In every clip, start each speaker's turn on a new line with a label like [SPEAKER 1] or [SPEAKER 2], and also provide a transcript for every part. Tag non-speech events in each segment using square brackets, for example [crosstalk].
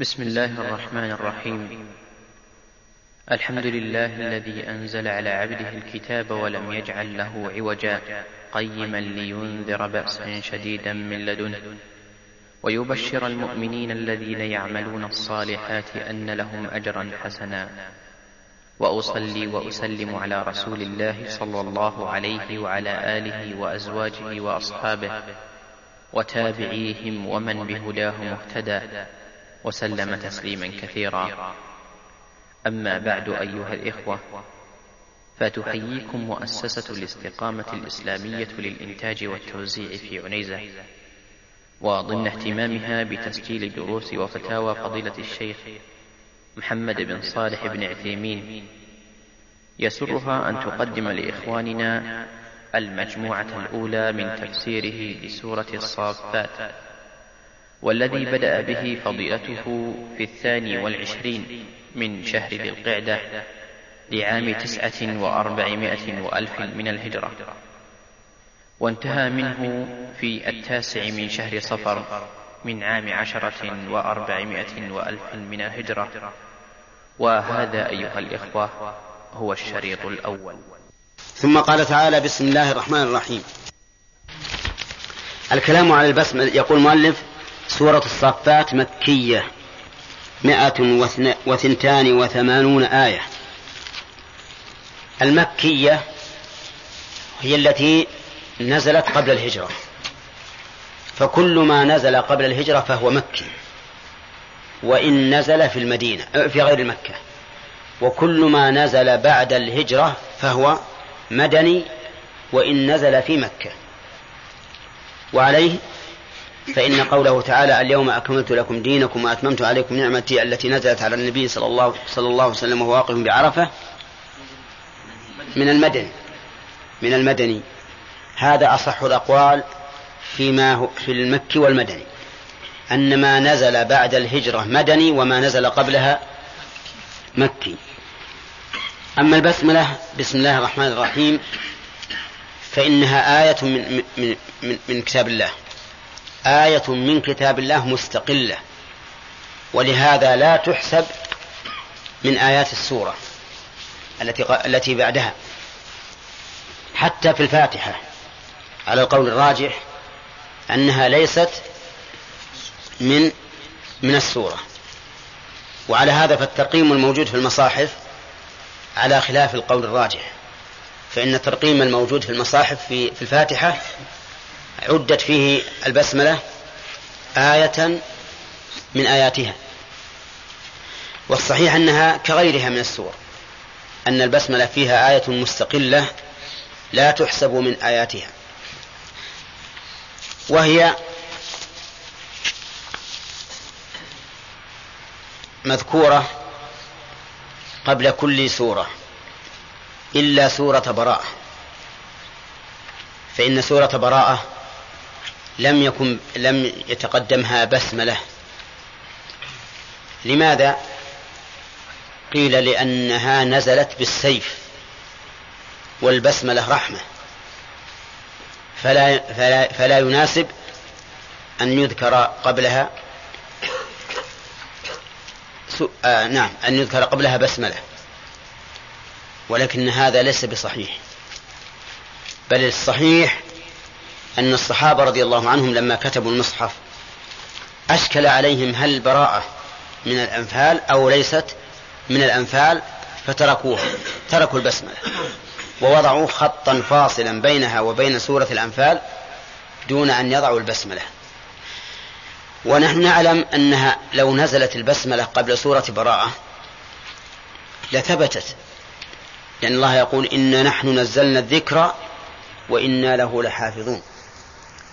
[SPEAKER 1] بسم الله الرحمن الرحيم. الحمد لله الذي أنزل على عبده الكتاب ولم يجعل له عوجا قيما لينذر بأسا شديدا من لدنه. ويبشر المؤمنين الذين يعملون الصالحات أن لهم أجرا حسنا. وأصلي وأسلم على رسول الله صلى الله عليه وعلى آله وأزواجه وأصحابه وتابعيهم ومن بهداه مهتدى. وسلم تسليما كثيرا. أما بعد أيها الإخوة فتحييكم مؤسسة الاستقامة الإسلامية للإنتاج والتوزيع في عنيزة. وضمن اهتمامها بتسجيل دروس وفتاوى فضيلة الشيخ محمد بن صالح بن عثيمين. يسرها أن تقدم لإخواننا المجموعة الأولى من تفسيره لسورة الصافات. والذي بدأ به فضيلته في الثاني والعشرين من شهر ذي القعدة لعام تسعة وأربعمائة وألف من الهجرة. وانتهى منه في التاسع من شهر صفر من عام عشرة وأربعمائة وألف من الهجرة. وهذا أيها الإخوة هو الشريط الأول.
[SPEAKER 2] ثم قال تعالى بسم الله الرحمن الرحيم. الكلام على البسمة يقول المؤلف سورة الصفات مكية مائة وثنتان وثمانون آية. المكية هي التي نزلت قبل الهجرة. فكل ما نزل قبل الهجرة فهو مكي. وإن نزل في المدينة في غير مكة. وكل ما نزل بعد الهجرة فهو مدني وإن نزل في مكة. وعليه فإن قوله تعالى اليوم أكملت لكم دينكم وأتممت عليكم نعمتي التي نزلت على النبي صلى الله صلى الله عليه وسلم وهو واقف بعرفة من المدني من المدني. هذا أصح الأقوال فيما هو في المكي والمدني. أن ما نزل بعد الهجرة مدني وما نزل قبلها مكي. أما البسملة بسم الله الرحمن الرحيم فإنها آية من, من, من, من كتاب الله. آية من كتاب الله مستقلة. ولهذا لا تحسب من آيات السورة التي التي بعدها. حتى في الفاتحة على القول الراجح أنها ليست من من السورة. وعلى هذا فالترقيم الموجود في المصاحف على خلاف القول الراجح. فإن الترقيم الموجود في المصاحف في, في الفاتحة عدت فيه البسملة آية من آياتها. والصحيح أنها كغيرها من السور أن البسملة فيها آية مستقلة لا تحسب من آياتها. وهي مذكورة قبل كل سورة إلا سورة براءة. فإن سورة براءة لم يكن لم يتقدمها بسملة. لماذا؟ قيل لأنها نزلت بالسيف والبسملة رحمة. فلا فلا, فلا يناسب أن يذكر قبلها آه نعم أن يذكر قبلها بسملة. ولكن هذا ليس بصحيح. بل الصحيح أن الصحابة رضي الله عنهم لما كتبوا المصحف أشكل عليهم هل البراءة من الأنفال أو ليست من الأنفال فتركوها تركوا البسملة ووضعوا خطا فاصلا بينها وبين سورة الأنفال دون أن يضعوا البسملة. ونحن نعلم أنها لو نزلت البسملة قبل سورة براءة لثبتت. لأن الله يقول إنا نحن نزلنا الذكر وإنا له لحافظون.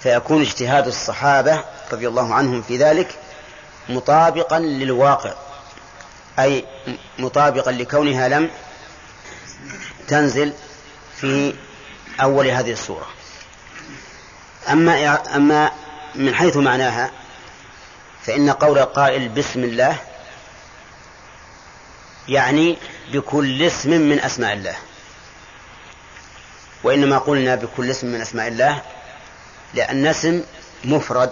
[SPEAKER 2] فيكون اجتهاد الصحابة رضي الله عنهم في ذلك مطابقا للواقع أي مطابقا لكونها لم تنزل في أول هذه السورة. أما أما من حيث معناها فإن قول القائل بسم الله يعني بكل اسم من أسماء الله وإنما قلنا بكل اسم من أسماء الله لأن اسم مفرد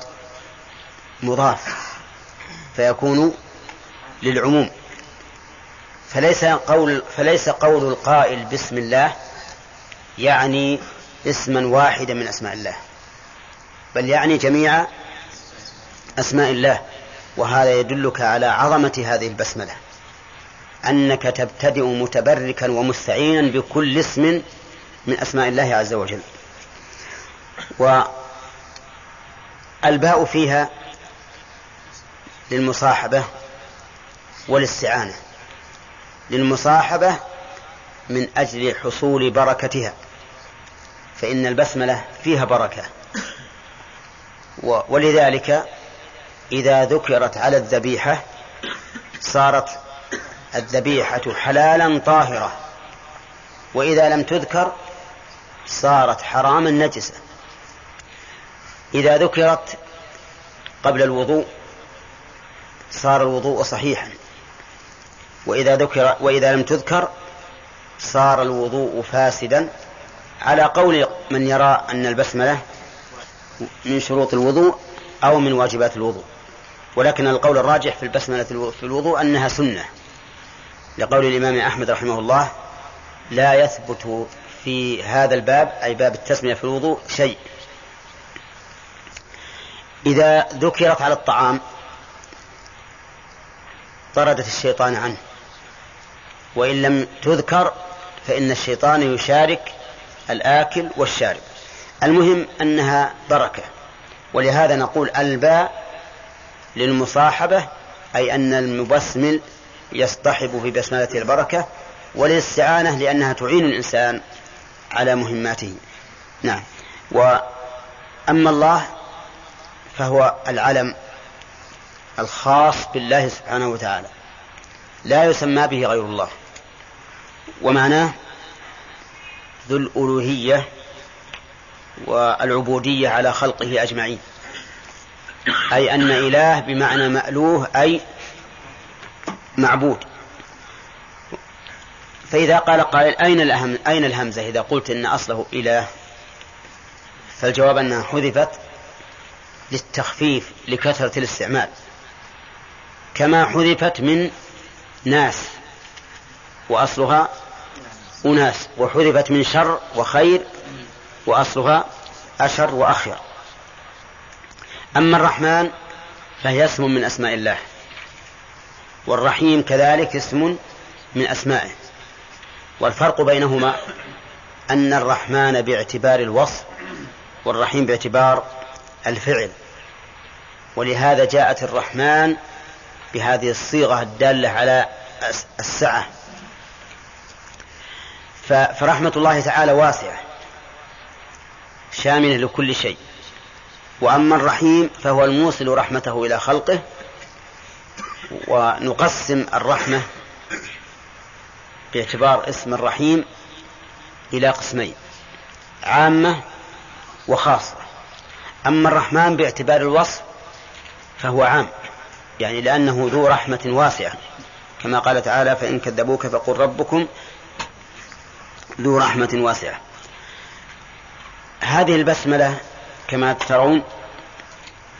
[SPEAKER 2] مضاف فيكون للعموم. فليس قول فليس قول القائل بسم الله يعني اسما واحدا من أسماء الله بل يعني جميع أسماء الله وهذا يدلك على عظمة هذه البسملة أنك تبتدئ متبركا ومستعينا بكل اسم من أسماء الله عز وجل. والباء فيها للمصاحبة والاستعانة للمصاحبة من أجل حصول بركتها فإن البسملة فيها بركة. ولذلك إذا ذكرت على الذبيحة صارت الذبيحة حلالا طاهرة وإذا لم تذكر صارت حراما نجسة. إذا ذكرت قبل الوضوء صار الوضوء صحيحا. وإذا ذكر وإذا لم تذكر صار الوضوء فاسدا. على قول من يرى أن البسملة من شروط الوضوء أو من واجبات الوضوء. ولكن القول الراجح في البسملة في الوضوء أنها سنة. لقول الإمام أحمد رحمه الله لا يثبت في هذا الباب أي باب التسمية في الوضوء شيء. إذا ذكرت على الطعام طردت الشيطان عنه. وإن لم تذكر فإن الشيطان يشارك الآكل والشارب. المهم أنها بركة. ولهذا نقول الباء للمصاحبة أي أن المبسمل يصطحب في بسملة البركة وللاستعانة لأنها تعين الإنسان على مهماته. نعم. وأما الله فهو العلم الخاص بالله سبحانه وتعالى. لا يسمى به غير الله. ومعناه ذو الألوهية والعبودية على خلقه أجمعين. أي أن إله بمعنى مألوه أي معبود. فإذا قال قائل أين أين الهمزة؟ إذا قلت إن أصله إله فالجواب أنها حذفت للتخفيف لكثرة الاستعمال. كما حذفت من ناس وأصلها أناس وحذفت من شر وخير وأصلها أشر وأخير. أما الرحمن فهي اسم من أسماء الله والرحيم كذلك اسم من أسمائه. والفرق بينهما أن الرحمن باعتبار الوصف والرحيم باعتبار الفعل. ولهذا جاءت الرحمن بهذه الصيغة الدالة على السعة. فرحمة الله تعالى واسعة شاملة لكل شيء. وأما الرحيم فهو الموصل رحمته إلى خلقه ونقسم الرحمة باعتبار اسم الرحيم إلى قسمين عامة وخاصة. أما الرحمن باعتبار الوصف فهو عام يعني لأنه ذو رحمة واسعة. كما قال تعالى فإن كذبوك فقل ربكم ذو رحمة واسعة. هذه البسملة كما ترون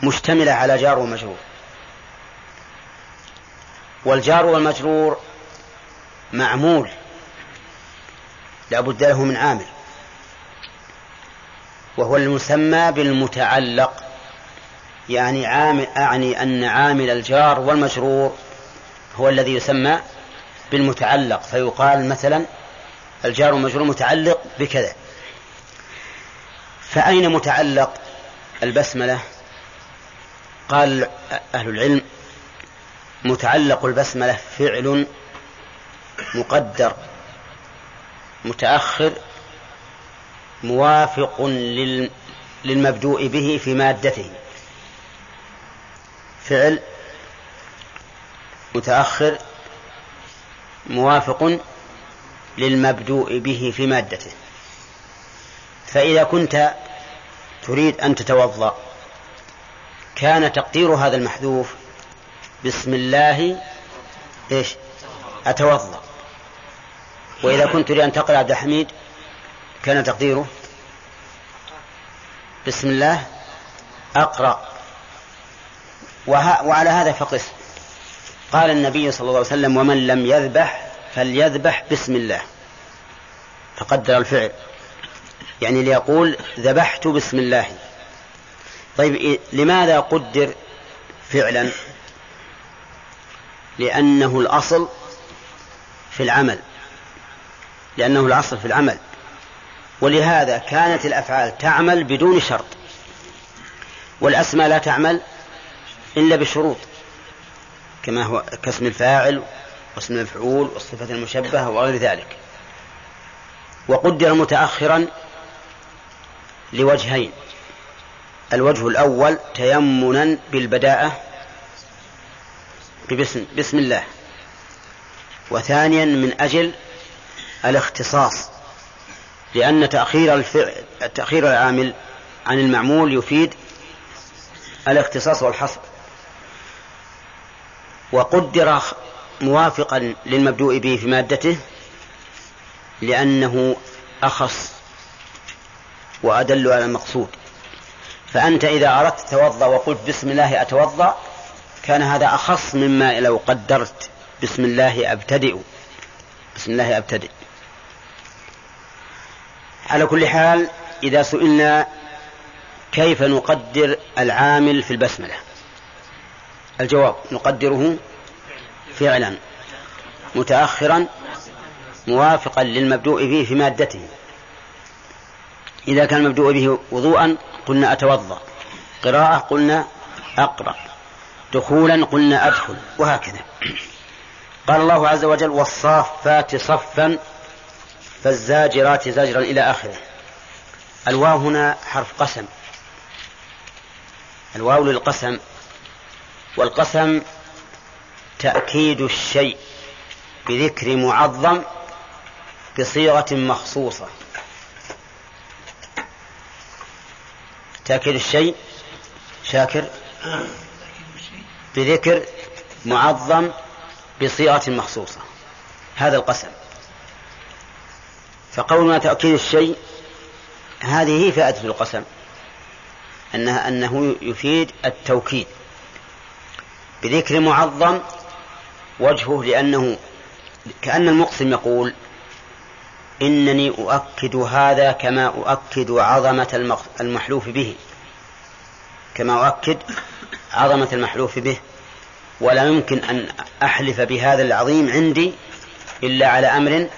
[SPEAKER 2] مشتملة على جار ومجرور. والجار والمجرور معمول لا بد له من عامل. وهو المسمى بالمتعلق يعني عامل أعني أن عامل الجار والمجرور هو الذي يسمى بالمتعلق فيقال مثلا الجار والمجرور متعلق بكذا. فأين متعلق البسملة؟ قال أهل العلم متعلق البسملة فعل مقدر متأخر موافق للمبدوء به في مادته. فعل متأخر موافق للمبدوء به في مادته. فإذا كنت تريد أن تتوضأ كان تقدير هذا المحذوف بسم الله إيش؟ أتوضأ. وإذا كنت تريد أن تقرأ عبد الحميد كان تقديره؟ بسم الله. أقرأ. وعلى هذا فقس. قال النبي صلى الله عليه وسلم ومن لم يذبح فليذبح بسم الله. فقدر الفعل. يعني ليقول ذبحت بسم الله. طيب لماذا قدر فعلا؟ لأنه الأصل في العمل. لأنه الأصل في العمل. ولهذا كانت الأفعال تعمل بدون شرط. والأسماء لا تعمل إلا بشروط كما هو كاسم الفاعل واسم المفعول والصفة المشبهة وغير ذلك. وقدر متأخرا لوجهين الوجه الأول تيمنا بالبداءة بسم, بسم الله وثانيا من أجل الاختصاص. لأن تأخير الفعل تأخير العامل عن المعمول يفيد الاختصاص والحصر. وقدر موافقا للمبدوء به في مادته لأنه أخص وأدل على المقصود. فأنت إذا أردت تتوضأ وقلت بسم الله أتوضأ كان هذا أخص مما لو قدرت. بسم الله أبتدئ. بسم الله أبتدئ. على كل حال إذا سئلنا كيف نقدر العامل في البسملة؟ الجواب نقدره فعلا متأخرا موافقا للمبدوء به في مادته. إذا كان المبدوء به وضوءا قلنا أتوضأ. قراءة قلنا أقرأ. دخولا قلنا أدخل. وهكذا. قال الله عز وجل والصافات صفا فالزاجرات زجرا إلى آخره. الواو هنا حرف قسم. الواو للقسم. والقسم تأكيد الشيء بذكر معظم بصيغة مخصوصة. تأكيد الشيء شاكر بذكر معظم بصيغة مخصوصة. هذا القسم. فقولنا تأكيد الشيء هذه هي فائدة القسم أنها أنه يفيد التوكيد. بذكر معظم وجهه لأنه كأن المقسم يقول إنني أؤكد هذا كما أؤكد عظمة المحلوف به. كما أؤكد عظمة المحلوف به. ولا يمكن أن أحلف بهذا العظيم عندي إلا على أمر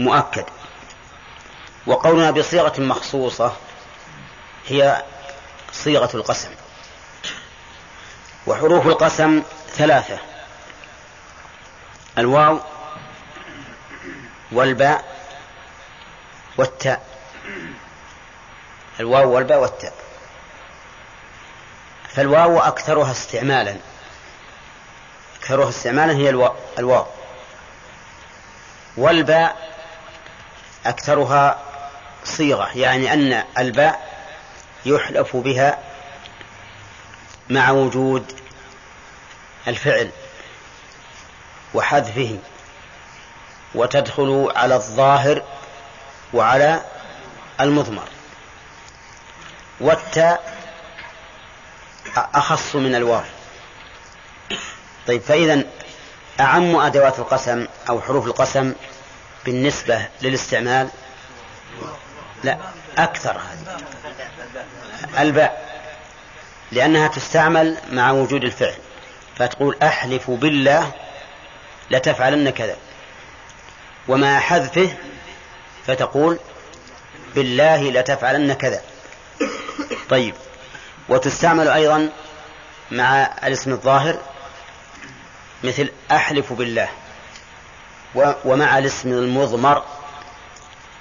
[SPEAKER 2] مؤكد. وقولنا بصيغة مخصوصة هي صيغة القسم. وحروف القسم ثلاثة. الواو والباء والتاء. الواو والباء والتاء. فالواو أكثرها استعمالا. أكثرها استعمالا هي الواو. والباء أكثرها صيغة يعني أن الباء يحلف بها مع وجود الفعل وحذفه وتدخل على الظاهر وعلى المضمر. والتاء أخص من الواو. طيب فإذا أعم أدوات القسم أو حروف القسم بالنسبة للاستعمال؟ لا أكثر هذه. الباء لأنها تستعمل مع وجود الفعل فتقول أحلف بالله لتفعلن كذا. ومع حذفه فتقول بالله لتفعلن كذا. طيب وتستعمل أيضا مع الاسم الظاهر مثل أحلف بالله. ومع الاسم المضمر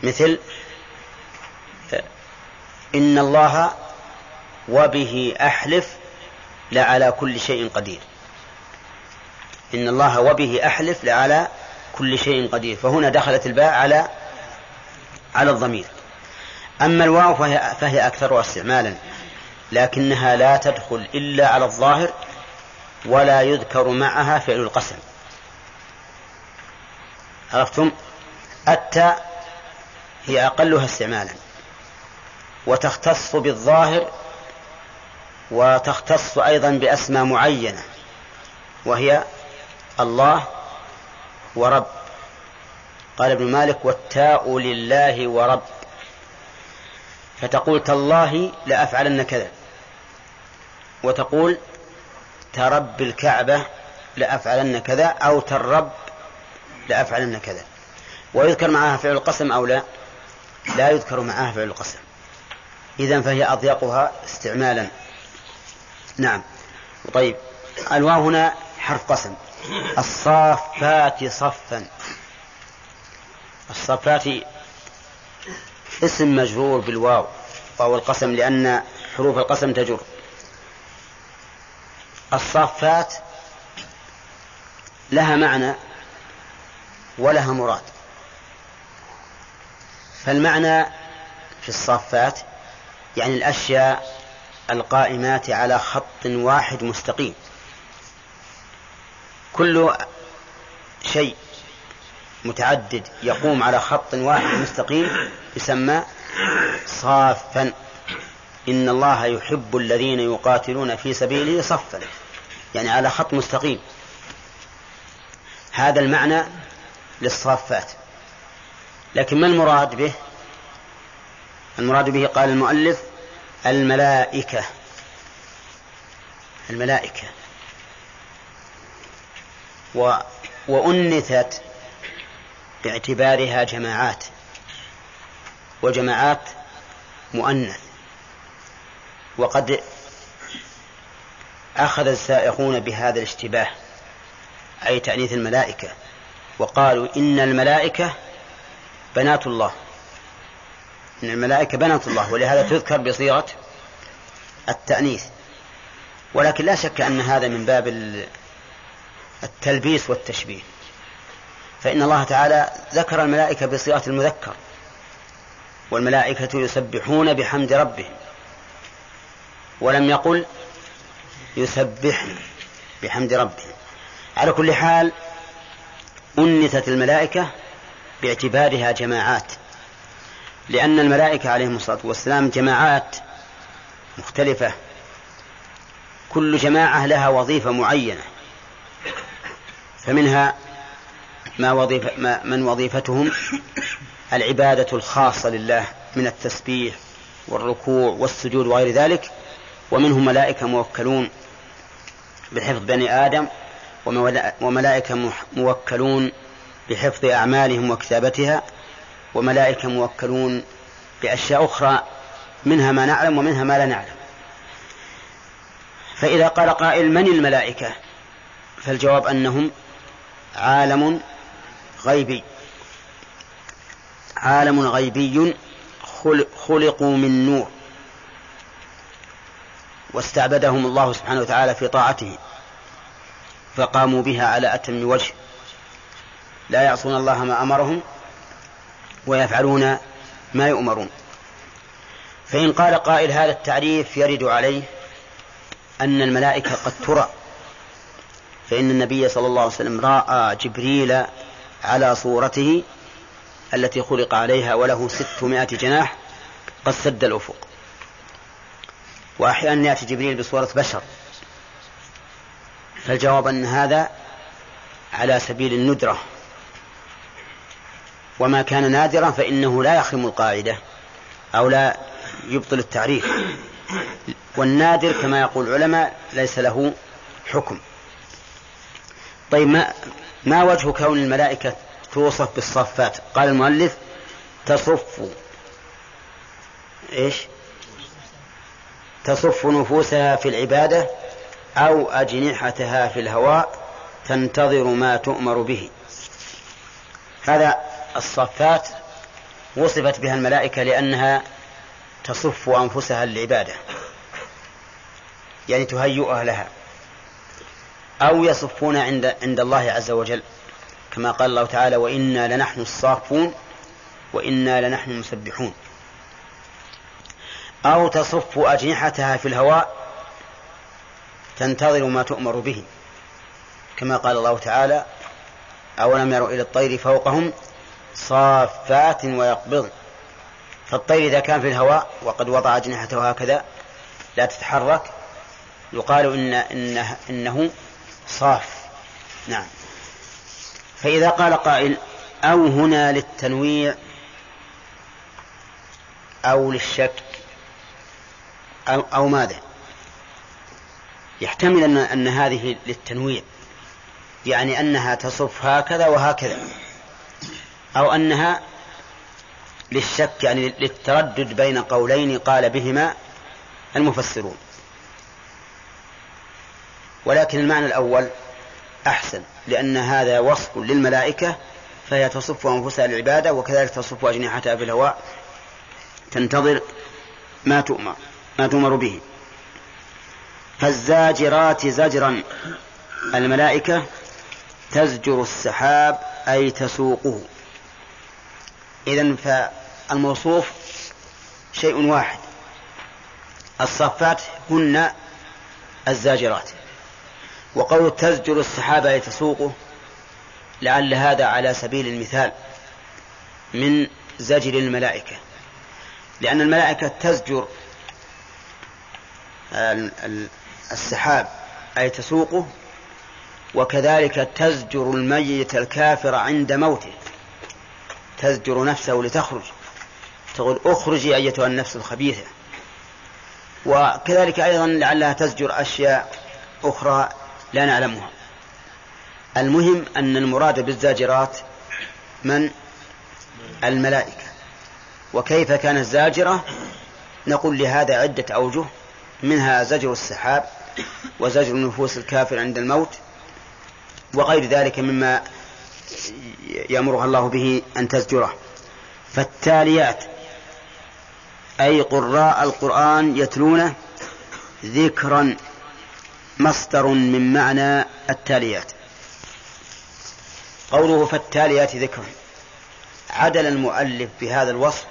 [SPEAKER 2] مثل إن الله وبه أحلف لعلى كل شيء قدير. إن الله وبه أحلف لعلى كل شيء قدير. فهنا دخلت الباء على على الضمير. أما الواو فهي, فهي أكثرها استعمالا لكنها لا تدخل إلا على الظاهر ولا يذكر معها فعل القسم. عرفتم؟ التاء هي أقلها استعمالا. وتختص بالظاهر وتختص أيضا بأسماء معينة وهي الله ورب. قال ابن مالك والتاء لله ورب. فتقول تالله لأفعلن كذا. وتقول ترب الكعبة لأفعلن كذا أو ترب لأفعلن كذا. ويذكر معها فعل القسم أو لا؟ لا يذكر معها فعل القسم. إذا فهي أضيقها استعمالا. نعم. طيب. الواو هنا حرف قسم. الصافات صفا. الصفات اسم مجرور بالواو. واو القسم لأن حروف القسم تجر. الصافات لها معنى. ولها مراد. فالمعنى في الصافات يعني الأشياء القائمات على خط واحد مستقيم. كل شيء متعدد يقوم على خط واحد مستقيم يسمى صافا. إن الله يحب الذين يقاتلون في سبيله صفا. يعني على خط مستقيم. هذا المعنى للصافات لكن ما المراد به؟ المراد به قال المؤلف الملائكة. الملائكة. و وأنثت باعتبارها جماعات. وجماعات مؤنث. وقد أخذ السائقون بهذا الاشتباه أي تأنيث الملائكة. وقالوا إن الملائكة بنات الله. إن الملائكة بنات الله ولهذا تذكر بصيغة التأنيث. ولكن لا شك أن هذا من باب التلبيس والتشبيه. فإن الله تعالى ذكر الملائكة بصيغة المذكر والملائكة يسبحون بحمد ربهم ولم يقل يسبحن بحمد ربهم. على كل حال أنثت الملائكة باعتبارها جماعات لأن الملائكة عليهم الصلاة والسلام جماعات مختلفة. كل جماعة لها وظيفة معينة فمنها ما وظيفة ما من وظيفتهم العبادة الخاصة لله من التسبيح والركوع والسجود وغير ذلك ومنهم ملائكة موكلون بحفظ بني آدم وملائكة موكلون بحفظ أعمالهم وكتابتها وملائكة موكلون بأشياء أخرى منها ما نعلم ومنها ما لا نعلم. فإذا قال قائل من الملائكة؟ فالجواب أنهم عالم غيبي. عالم غيبي خلقوا من نور واستعبدهم الله سبحانه وتعالى في طاعته. فقاموا بها على أتم وجه. لا يعصون الله ما أمرهم ويفعلون ما يؤمرون. فإن قال قائل هذا التعريف يرد عليه أن الملائكة قد ترى. فإن النبي صلى الله عليه وسلم رأى جبريل على صورته التي خلق عليها وله ستمائة جناح قد سد الأفق. وأحيانا يأتي جبريل بصورة بشر. فالجواب أن هذا على سبيل الندرة. وما كان نادرا فإنه لا يخرم القاعدة أو لا يبطل التعريف. والنادر كما يقول العلماء ليس له حكم. طيب ما ما وجه كون الملائكة توصف بالصفات؟ قال المؤلف تصف إيش؟ تصف نفوسها في العبادة أو أجنحتها في الهواء تنتظر ما تؤمر به. هذا الصفات وصفت بها الملائكة لأنها تصف أنفسها للعبادة يعني تهيئها لها. أو يصفون عند عند الله عز وجل كما قال الله تعالى وإنا لنحن الصافون وإنا لنحن المسبحون. أو تصف أجنحتها في الهواء تنتظر ما تؤمر به. كما قال الله تعالى أولم يروا إلى الطير فوقهم صافات ويقبضن. فالطير إذا كان في الهواء وقد وضع أجنحته هكذا لا تتحرك يقال إن إنه, إنه صاف. نعم. فإذا قال قائل أو هنا للتنويع أو للشك أو, أو ماذا؟ يحتمل أن, أن هذه للتنويع. يعني أنها تصف هكذا وهكذا. أو أنها للشك يعني للتردد بين قولين قال بهما المفسرون. ولكن المعنى الأول أحسن لأن هذا وصف للملائكة فهي تصف أنفسها للعبادة وكذلك تصف أجنحتها في الهواء. تنتظر ما تؤمر ما تؤمر به. فالزاجرات زجرا. الملائكة تزجر السحاب أي تسوقه. إذا فالموصوف شيء واحد. الصفات هن الزاجرات. وقول تزجر السحاب أي تسوقه لعل هذا على سبيل المثال من زجر الملائكة. لأن الملائكة تزجر السحاب أي تسوقه وكذلك تزجر الميت الكافر عند موته. تزجر نفسه لتخرج. تقول اخرجي أيتها النفس الخبيثة. وكذلك أيضا لعلها تزجر أشياء أخرى لا نعلمها. المهم أن المراد بالزاجرات من؟ الملائكة. وكيف كانت زاجرة؟ نقول لهذا عدة أوجه منها زجر السحاب وزجر نفوس الكافر عند الموت وغير ذلك مما يأمرها الله به أن تزجره. فالتاليات أي قراء القرآن يتلونه ذكرا مصدر من معنى التاليات. قوله فالتاليات ذكرا عدل المؤلف بهذا الوصف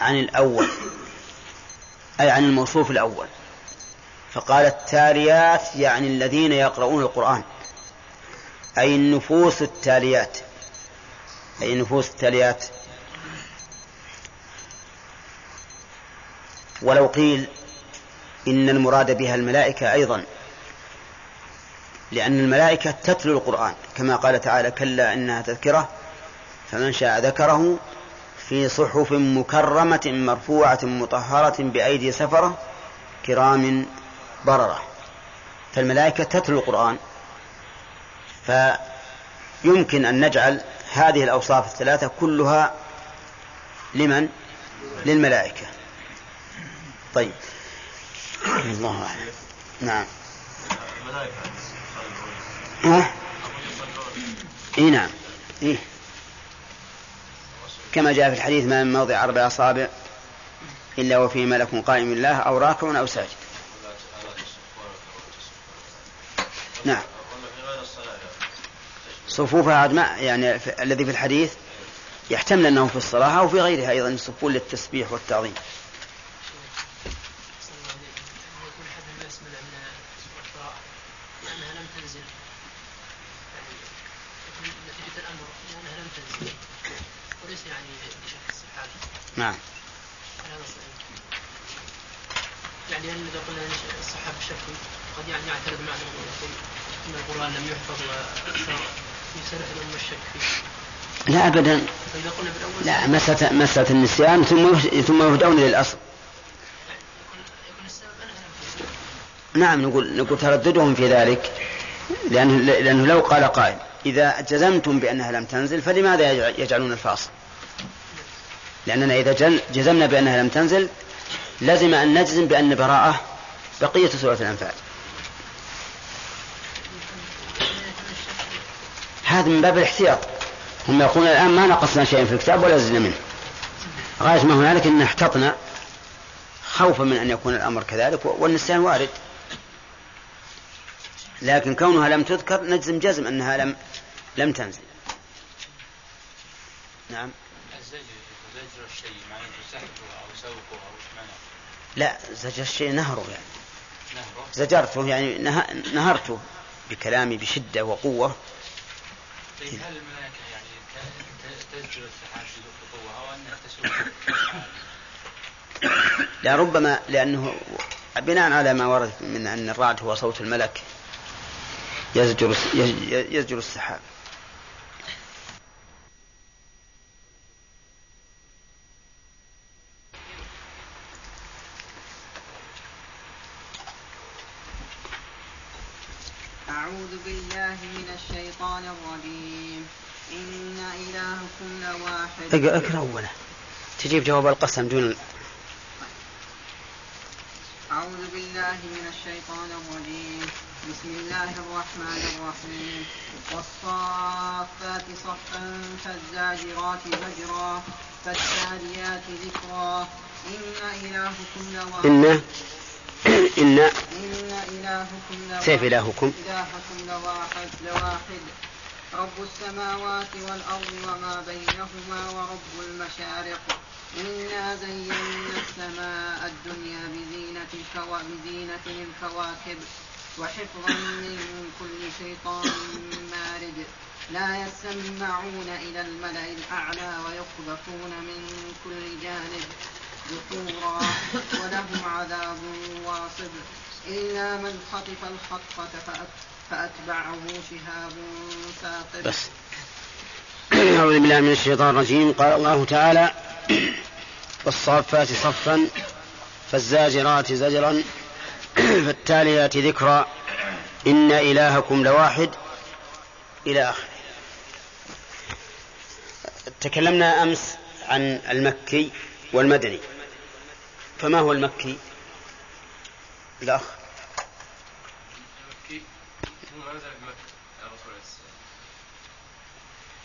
[SPEAKER 2] عن الأول أي عن الموصوف الأول. فقال التاليات يعني الذين يقرؤون القرآن. أي النفوس التاليات. أي النفوس التاليات. ولو قيل إن المراد بها الملائكة أيضا. لأن الملائكة تتلو القرآن. كما قال تعالى كلا إنها تذكرة. فمن شاء ذكره في صحف مكرمة مرفوعة مطهرة بأيدي سفرة كرام بررة فالملائكة تتلو القرآن فيمكن أن نجعل هذه الأوصاف الثلاثة كلها لمن؟ للملائكة. طيب. الله أعلم. نعم. ها؟ إي نعم. إيه؟ كما جاء في الحديث ما من موضع أربع أصابع إلا وفيه ملك قائم الله أو راكع أو ساجد نعم. صفوفها ما يعني الذي في الحديث يحتمل أنه في الصلاة أو في غيرها أيضا يصفون للتسبيح والتعظيم. نعم.
[SPEAKER 3] يعني لأن إذا قلنا الصحابة الشكوي قد يعني يعترض معنا ويقول أن القرآن لم يحفظ ويسرح الأمة الشك فيه.
[SPEAKER 2] لا أبدا.
[SPEAKER 3] فإذا قلنا بالأول
[SPEAKER 2] لا مسألة مسألة النسيان ثم ثم يهدون
[SPEAKER 3] أنها
[SPEAKER 2] نعم نقول نقول ترددهم في ذلك لأنه, لأنه لو قال قائل إذا جزمتم بأنها لم تنزل فلماذا يجعلون الفاصل؟ لأننا إذا جزمنا بأنها لم تنزل لزم أن نجزم بأن براءة بقية سورة الأنفال. هذا من باب الاحتياط. هم يقولون الآن ما نقصنا شيئا في الكتاب ولا زدنا منه. غاية ما هنالك أن احتطنا خوفا من أن يكون الأمر كذلك والنسيان وارد. لكن كونها لم تذكر نجزم جزم أنها لم لم تنزل. نعم. زجر الشيء معناه سحبه أو سوقه أو لا زجر الشيء نهره يعني. نهره؟ زجرته يعني نه... نهرته بكلامي بشدة وقوة.
[SPEAKER 4] طيب هل الملائكة يعني تزجر السحاب بقوة أو أنها تسوق [coughs]
[SPEAKER 2] لا ربما لأنه بناء على ما ورد من أن الرعد هو صوت الملك يزجر يزجر السحاب.
[SPEAKER 5] أعوذ بالله من الشيطان الرجيم. إن إلهكم لواحد.
[SPEAKER 2] اقرأ اقرأ أولا. تجيب جواب القسم دون
[SPEAKER 5] أعوذ بالله من الشيطان الرجيم. بسم الله الرحمن الرحيم. والصافات صفا فالزاجرات زجرا فالتاليات ذكرا. إن إلهكم لواحد.
[SPEAKER 2] إن [coughs] إن
[SPEAKER 5] إن إلهكم لواحد
[SPEAKER 2] سيف إلهكم.
[SPEAKER 5] إلهكم لواحد لواحد. رب السماوات والأرض وما بينهما ورب المشارق. إنا زينا السماء الدنيا بزينة. بزينة الكواكب. وحفظا من كل شيطان مارد. لا يسمعون إلى الملأ الأعلى ويقذفون من كل جانب. دحورا ولهم عذاب واصب. إلا من خطف الخطفة فأت- فأتبعه شهاب ثاقب
[SPEAKER 2] بس. أعوذ بالله من الشيطان الرجيم. قال الله تعالى والصافات صفا فالزاجرات زجرا فالتاليات ذكرا. إن إلهكم لواحد إلى آخره. تكلمنا أمس عن المكي والمدني. فما هو المكي؟ الأخ.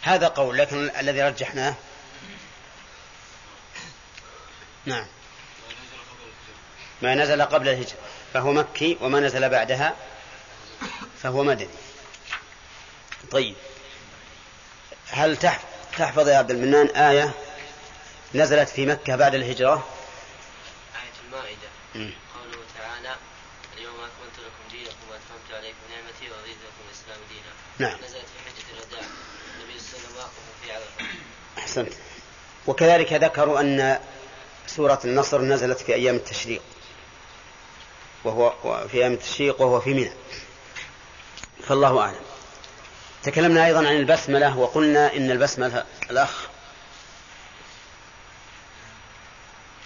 [SPEAKER 2] هذا قول لكن الذي رجحناه؟ نعم. ما نزل قبل الهجرة. فهو مكي وما نزل بعدها؟ فهو مدني. طيب. هل تحف- تحفظ يا عبد المنان آية نزلت في مكة بعد الهجرة.
[SPEAKER 6] قوله تعالى اليوم أكملت لكم دينكم وأتممت عليكم نعمتي ورضيت لكم الإسلام دينا.
[SPEAKER 2] نعم.
[SPEAKER 6] نزلت في حجة الوداع النبي صلى الله عليه وسلم واقف في عرفة
[SPEAKER 2] أحسنت. وكذلك ذكروا أن سورة النصر نزلت في أيام التشريق. وهو في أيام التشريق وهو في منى. فالله أعلم. تكلمنا أيضا عن البسملة وقلنا إن البسملة الأخ.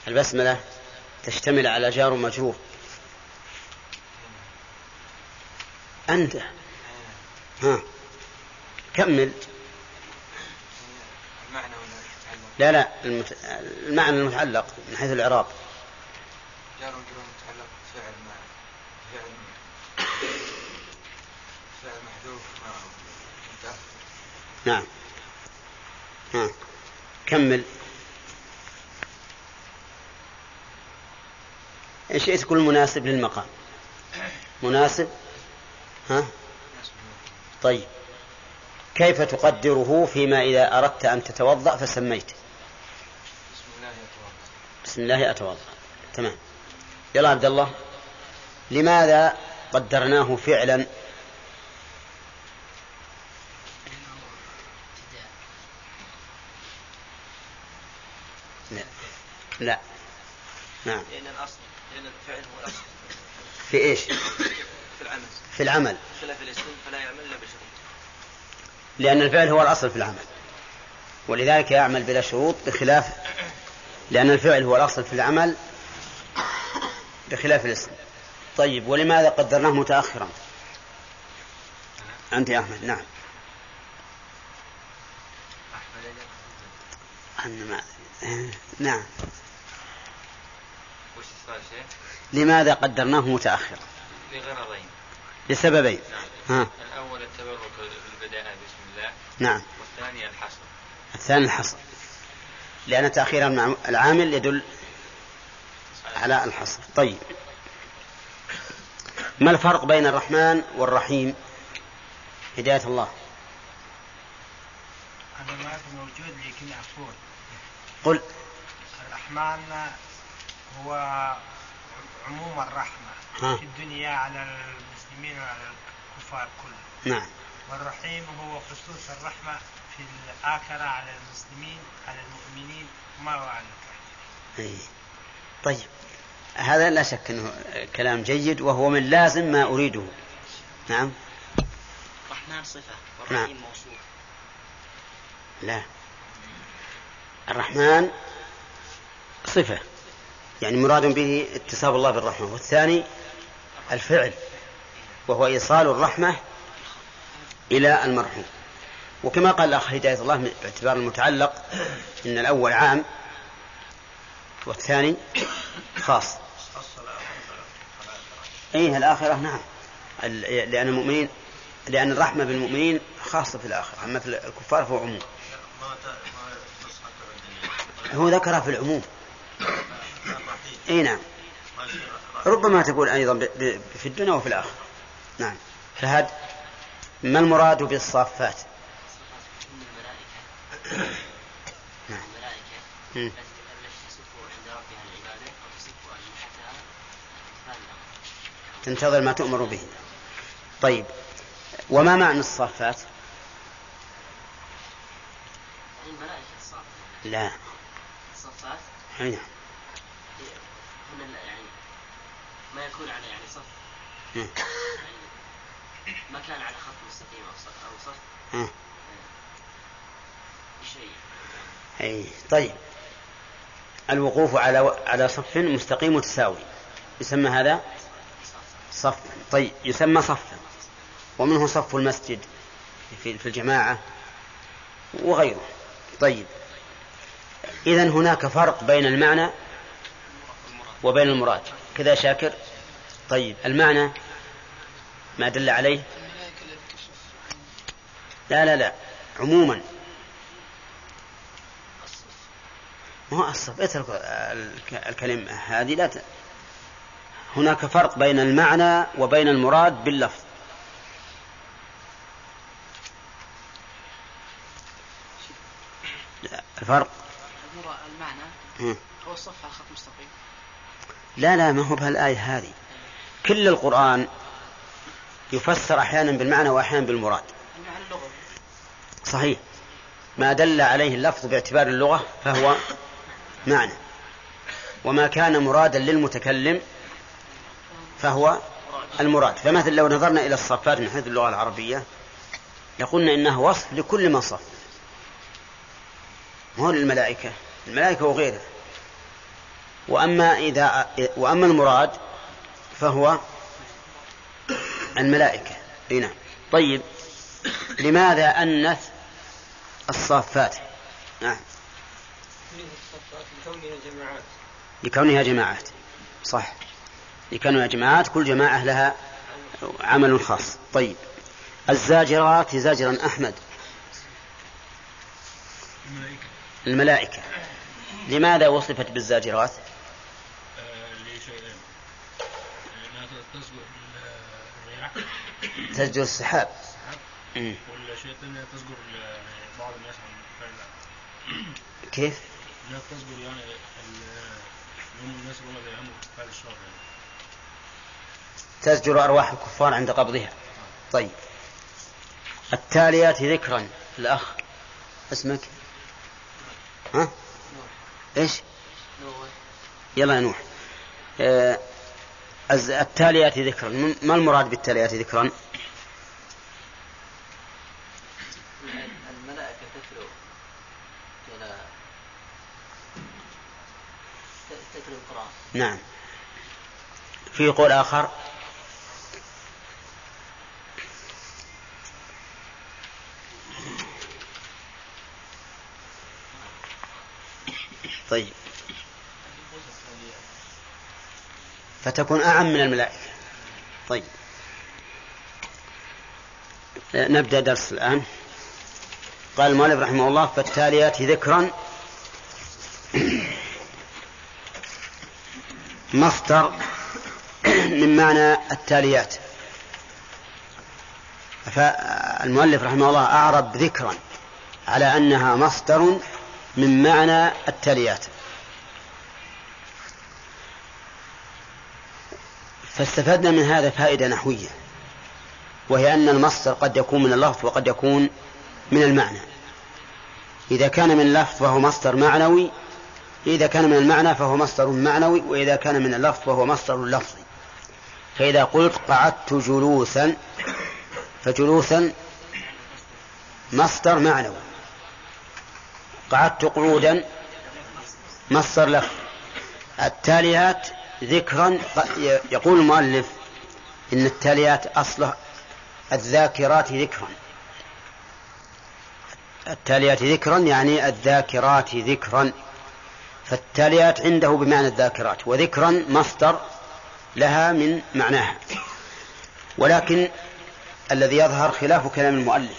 [SPEAKER 2] البسملة تشتمل على جار ومجرور أنت. ها. كمل.
[SPEAKER 4] المعنى
[SPEAKER 2] لا لا المت... المعنى المتعلق من حيث الإعراب.
[SPEAKER 4] جار ومجرور متعلق فعل مع فعل فعل محذوف مع
[SPEAKER 2] نعم. ها. كمل. إن شئت تقول مناسب للمقام. مناسب؟ ها؟ طيب. كيف تقدره فيما إذا أردت أن تتوضأ فسميت؟
[SPEAKER 4] بسم الله يتوضا
[SPEAKER 2] بسم الله أتوضأ تمام. يلا عبد الله. لماذا قدرناه فعلا؟ لا. لا. نعم.
[SPEAKER 6] لأن الأصل لأن الفعل هو الأصل
[SPEAKER 2] في إيش؟
[SPEAKER 6] في العمل.
[SPEAKER 2] في العمل.
[SPEAKER 6] خلاف الاسم فلا يعمل إلا بشروط
[SPEAKER 2] لأن الفعل هو الأصل في العمل. ولذلك يعمل بلا شروط بخلاف لأن الفعل هو الأصل في العمل بخلاف الاسم. طيب ولماذا قدرناه متأخرا؟ أنت يا أحمد نعم. أنا ما نعم.
[SPEAKER 4] وش السؤال شيخ؟
[SPEAKER 2] لماذا قدرناه متأخرا؟
[SPEAKER 4] لغرضين.
[SPEAKER 2] لسببين.
[SPEAKER 4] نعم
[SPEAKER 2] ها.
[SPEAKER 4] الأول التبرك بالبداءة بسم الله.
[SPEAKER 2] نعم.
[SPEAKER 4] والثاني الحصر.
[SPEAKER 2] الثاني الحصر. لأن تأخير العامل يدل على الحصر. طيب. ما الفرق بين الرحمن والرحيم؟ هداية الله.
[SPEAKER 7] هذا ما في موجود لكن عفوا
[SPEAKER 2] قل.
[SPEAKER 7] الرحمن هو عموم الرحمة
[SPEAKER 2] ها.
[SPEAKER 7] في الدنيا على المسلمين وعلى الكفار كلهم.
[SPEAKER 2] نعم.
[SPEAKER 7] والرحيم هو خصوص الرحمة في الآخرة على المسلمين على المؤمنين ما هو على الكافرين.
[SPEAKER 2] طيب. هذا لا شك أنه كلام جيد وهو من لازم ما أريده. نعم.
[SPEAKER 8] الرحمن صفة
[SPEAKER 2] نعم.
[SPEAKER 8] والرحيم موصوف
[SPEAKER 2] لا. الرحمن صفة. يعني مراد به اتصاب الله بالرحمة. والثاني الفعل وهو إيصال الرحمة إلى المرحوم. وكما قال الأخ هداية الله باعتبار المتعلق إن الأول عام والثاني خاص. أي الآخرة نعم. لأن المؤمنين لأن الرحمة بالمؤمنين خاصة في الآخرة. أما في الكفار فهو عموم. هو ذكرها في العموم. إي نعم. ربما تقول أيضا في الدنيا وفي الآخرة. نعم. فهد ما المراد بالصافات؟ نعم.
[SPEAKER 6] فلا
[SPEAKER 2] تنتظر ما تؤمر به. طيب. وما معنى الصافات؟ لا.
[SPEAKER 6] الصفات
[SPEAKER 2] نعم
[SPEAKER 6] من ال- يعني ما يكون على يعني صف
[SPEAKER 2] مم.
[SPEAKER 6] يعني ما كان على خط مستقيم أو صف أو صف
[SPEAKER 2] مم.
[SPEAKER 6] بشيء
[SPEAKER 2] اي طيب. الوقوف على على صف مستقيم متساوي يسمى هذا صفا طيب. يسمى صفا. ومنه صف المسجد في في الجماعة وغيره. طيب. إذا هناك فرق بين المعنى وبين المراد. كذا شاكر. طيب المعنى ما دل عليه؟ لا لا لا عموما. ما هو الصف؟ اترك الك- الكلمة هذه لا ت... هناك فرق بين المعنى وبين المراد باللفظ. الفرق.
[SPEAKER 3] المعنى. هو الصف على خط مستقيم.
[SPEAKER 2] لا لا ما هو بهالآية هذه. كل القرآن يفسر أحيانا بالمعنى وأحيانا بالمراد. صحيح. ما دل عليه اللفظ باعتبار اللغة فهو معنى. وما كان مرادا للمتكلم فهو المراد. فمثلا لو نظرنا إلى الصفات من حيث اللغة العربية لقلنا إنها وصف لكل ما صف. ما هو للملائكة؟ الملائكة وغيرها. وأما إذا وأما المراد فهو الملائكة. أي نعم. طيب لماذا أنث الصافات نعم.
[SPEAKER 3] لكونها جماعات.
[SPEAKER 2] لكونها جماعات صح. لكونها جماعات كل جماعة لها عمل خاص. طيب. الزاجرات زجرا أحمد.
[SPEAKER 9] الملائكة.
[SPEAKER 2] لماذا وصفت بالزاجرات
[SPEAKER 9] آه، لشيئين انها تسبق الرياح
[SPEAKER 2] تزجر السحاب.
[SPEAKER 9] ال- بعض الناس عن
[SPEAKER 2] كيف؟
[SPEAKER 9] انها تسجر يعني ال- هم الناس اللي هم بيعملوا فعل الشر يعني.
[SPEAKER 2] تزجر أرواح الكفار عند قبضها. طيب. التاليات ذكرا. الأخ اسمك؟ ها؟ إيش؟
[SPEAKER 6] نوح.
[SPEAKER 2] يلا يا نوح. آه، التاليات ذكرا. ما المراد بالتاليات ذكرا؟
[SPEAKER 6] الملائكة تتلو. إلى تتلو القرآن.
[SPEAKER 2] نعم. في قول آخر. طيب. فتكون أعم من الملائكة. طيب. نبدأ درس الآن. قال المؤلف رحمه الله فالتاليات ذكرا. مصدر من معنى التاليات. فالمؤلف رحمه الله أعرب ذكرا على أنها مصدر من معنى التاليات. فاستفدنا من هذا فائدة نحوية وهي أن المصدر قد يكون من اللفظ وقد يكون من المعنى. إذا كان من اللفظ فهو مصدر معنوي إذا كان من المعنى فهو مصدر معنوي وإذا كان من اللفظ فهو مصدر لفظي. فإذا قلت قعدت جلوسا فجلوسا مصدر معنوي. قعدت قعودا مصدر له التاليات ذكرا يقول المؤلف إن التاليات أصله الذاكرات ذكرا. التاليات ذكرا يعني الذاكرات ذكرا. فالتاليات عنده بمعنى الذاكرات وذكرا مصدر لها من معناها. ولكن الذي يظهر خلاف كلام المؤلف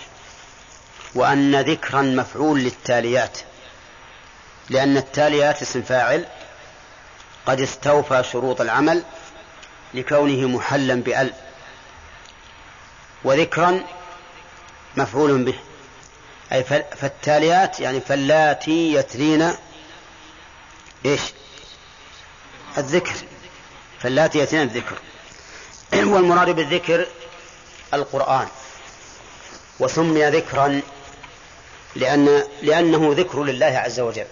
[SPEAKER 2] وأن ذكرا مفعول للتاليات لأن التاليات اسم فاعل قد استوفى شروط العمل لكونه محلا بأل وذكرا مفعول به. أي فالتاليات يعني فاللاتي يتلين إيش؟ الذكر. فاللاتي يتلين الذكر. [clears throat] والمراد بالذكر القرآن. وسمي ذكرا لأن لأنه ذكر لله عز وجل.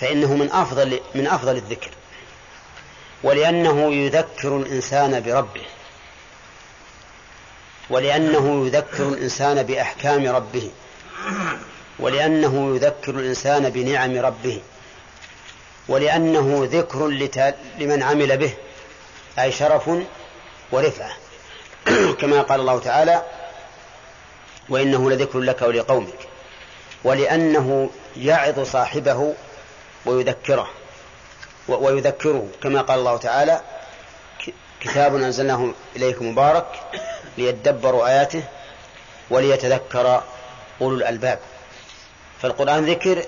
[SPEAKER 2] فإنه من أفضل من أفضل الذكر. ولأنه يذكر الإنسان بربه. ولأنه يذكر الإنسان بأحكام ربه. ولأنه يذكر الإنسان بنعم ربه. ولأنه ذكر لمن عمل به أي شرف ورفعة. [clears throat] كما قال الله تعالى وإنه لذكر لك ولقومك. ولأنه يعظ صاحبه ويذكره. ويذكره كما قال الله تعالى كتاب أنزلناه إليكم مبارك ليدبروا آياته وليتذكر أولو الألباب. فالقرآن ذكر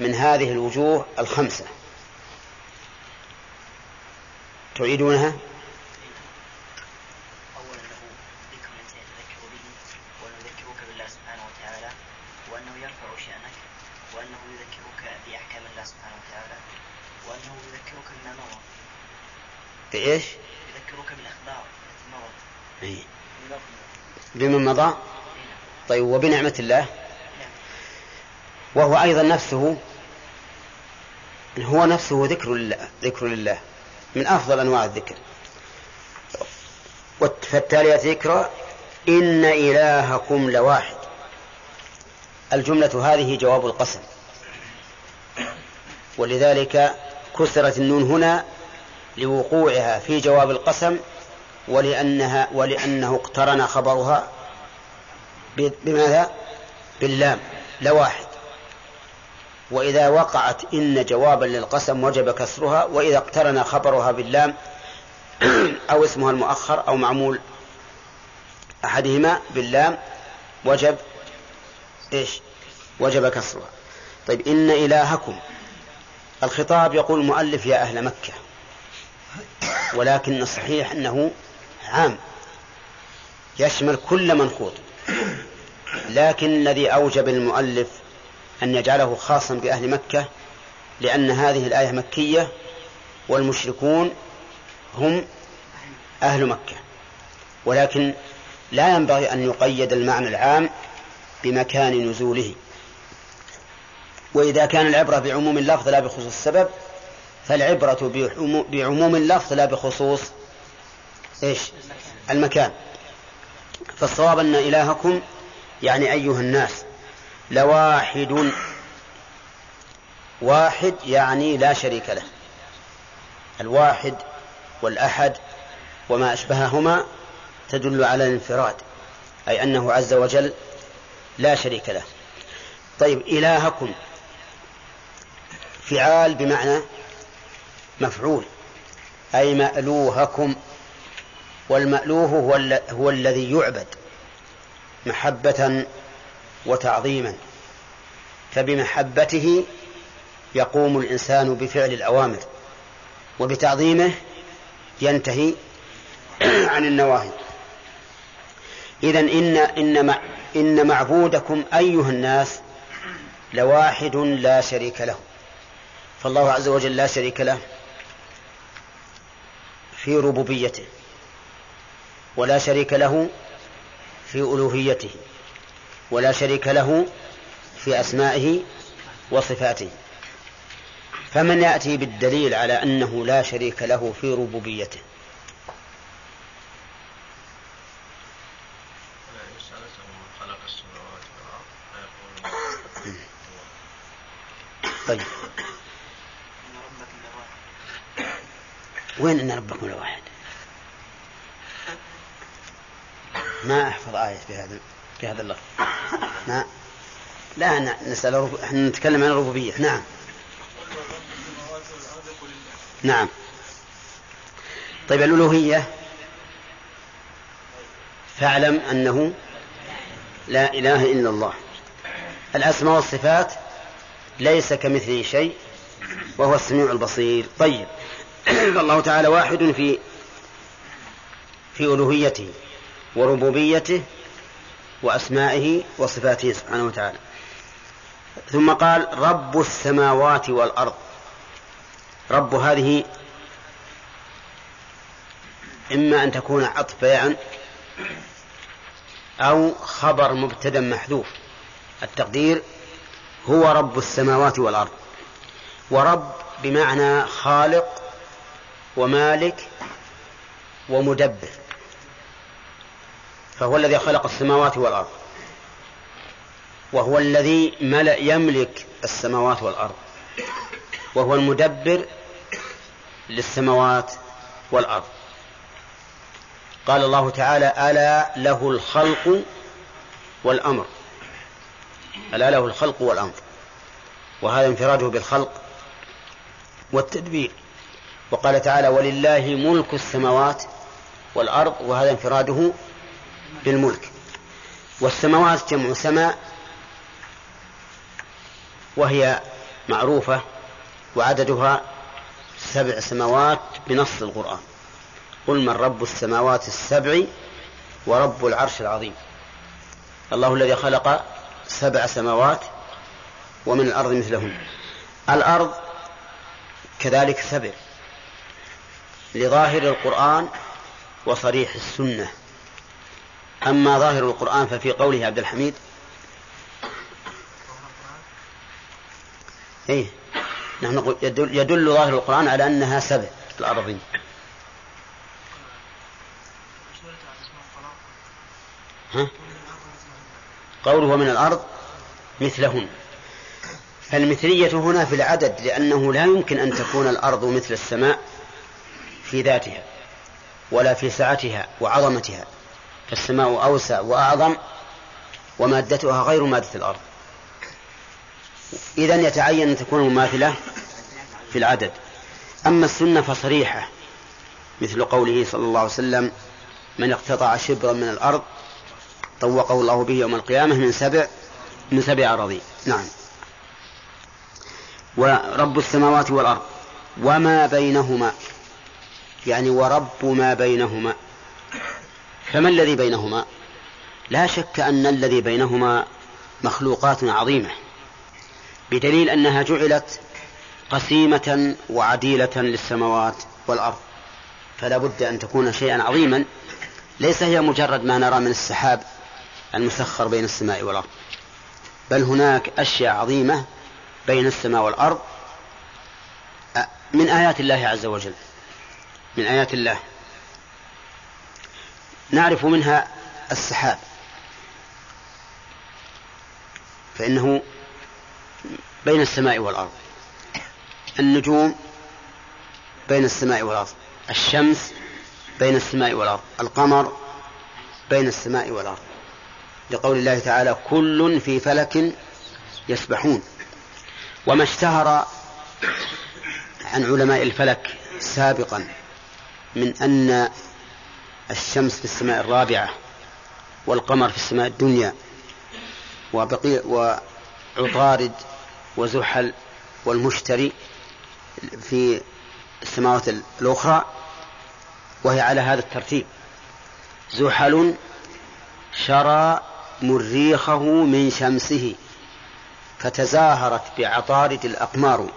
[SPEAKER 2] من هذه الوجوه الخمسة. تعيدونها
[SPEAKER 8] أولا له ذكر من سيتذكر به وأنه يذكرك بالله سبحانه وتعالى وأنه يرفع شأنك وأنه يذكرك بأحكام الله سبحانه وتعالى وأنه يذكرك بما مضى
[SPEAKER 2] بإيش؟
[SPEAKER 8] يذكرك بالأخبار التي مضت
[SPEAKER 2] إيه. بمن مضى؟ طيب وبنعمة الله؟ وهو أيضا نفسه هو نفسه ذكر لله ذكر لله. من أفضل أنواع الذكر. فالتالية ذكرى إن إلهكم لواحد. الجملة هذه جواب القسم. ولذلك كسرت النون هنا لوقوعها في جواب القسم ولأنها ولأنه اقترن خبرها بماذا؟ باللام لواحد. وإذا وقعت إن جوابا للقسم وجب كسرها وإذا اقترن خبرها باللام [clears throat] أو اسمها المؤخر أو معمول أحدهما باللام وجب إيش؟ وجب كسرها. طيب إن إلهكم الخطاب يقول المؤلف يا أهل مكة ولكن الصحيح أنه عام يشمل كل منخوط لكن الذي أوجب المؤلف أن يجعله خاصا بأهل مكة لأن هذه الآية مكية والمشركون هم أهل مكة. ولكن لا ينبغي أن يقيد المعنى العام بمكان نزوله. وإذا كان العبرة بعموم اللفظ لا بخصوص السبب فالعبرة بعموم اللفظ لا بخصوص إيش؟ المكان. فالصواب أن إلهكم يعني أيها الناس لواحد واحد يعني لا شريك له. الواحد والأحد وما أشبههما تدل على الانفراد أي أنه عز وجل لا شريك له. طيب إلهكم فعال بمعنى مفعول. أي مألوهكم والمألوه هو, هو الذي يعبد محبة وتعظيما. فبمحبته يقوم الإنسان بفعل الأوامر وبتعظيمه ينتهي [clears throat] عن النواهي. إذا إن إن إن معبودكم أيها الناس لواحد لا شريك له. فالله عز وجل لا شريك له. في ربوبيته ولا شريك له في ألوهيته ولا شريك له في أسمائه وصفاته. فمن يأتي بالدليل على أنه لا شريك له في ربوبيته. طيب
[SPEAKER 8] إن ربكم لواحد
[SPEAKER 2] وين إن ربكم لواحد ما أحفظ آية في هذا في هذا اللفظ. ما؟ لا نسأل الرب- إحنا نتكلم عن الربوبية. نعم. نعم. طيب الألوهية. فاعلم أنه لا إله إلا الله. الأسماء والصفات ليس كمثله شيء وهو السميع البصير. طيب. [coughs] فالله تعالى واحد في في ألوهيته وربوبيته وأسمائه وصفاته سبحانه وتعالى. ثم قال رب السماوات والأرض. رب هذه إما أن تكون عطف بيان أو خبر مبتدا محذوف. التقدير هو رب السماوات والأرض. ورب بمعنى خالق ومالك ومدبر. فهو الذي خلق السماوات والأرض. وهو الذي ملأ يملك السماوات والأرض. وهو المدبر للسماوات والأرض. قال الله تعالى ألا له الخلق والأمر. ألا له الخلق والأمر. وهذا انفراده بالخلق والتدبير. وقال تعالى ولله ملك السماوات والأرض وهذا انفراده بالملك. والسماوات جمع سماء وهي معروفة وعددها سبع سماوات بنص القرآن. قل من رب السماوات السبع ورب العرش العظيم. الله الذي خلق سبع سماوات ومن الأرض مثلهن. الأرض كذلك سبع. لظاهر القرآن وصريح السنة. أما ظاهر القرآن ففي قوله عبد الحميد. إيه. نحن نقول يدل, يدل ظاهر القرآن على أنها سبع الأرضين ها؟ قوله من الأرض مثلهن. فالمثلية هنا في العدد لأنه لا يمكن أن تكون الأرض مثل السماء. في ذاتها ولا في سعتها وعظمتها فالسماء أوسع وأعظم ومادتها غير مادة الأرض. إذا يتعين أن تكون مماثلة في العدد. أما السنة فصريحة مثل قوله صلى الله عليه وسلم من اقتطع شبرا من الأرض طوقه الله به يوم القيامة من سبع من سبع أراضين نعم. ورب السماوات والأرض وما بينهما. يعني ورب ما بينهما. فما الذي بينهما؟ لا شك أن الذي بينهما مخلوقات عظيمة بدليل أنها جعلت قسيمة وعديلة للسماوات والأرض. فلا بد أن تكون شيئا عظيما ليس هي مجرد ما نرى من السحاب المسخر بين السماء والأرض. بل هناك أشياء عظيمة بين السماء والأرض من آيات الله عز وجل. من آيات الله. نعرف منها السحاب. فإنه بين السماء والأرض. النجوم بين السماء والأرض. الشمس بين السماء والأرض. القمر بين السماء والأرض. لقول الله تعالى كل في فلك يسبحون. وما اشتهر عن علماء الفلك سابقا. من أن الشمس في السماء الرابعة والقمر في السماء الدنيا وبقي وعطارد وزحل والمشتري في السماوات الأخرى وهي على هذا الترتيب. زحل شرى مريخه من شمسه فتزاهرت بعطارد الأقمار.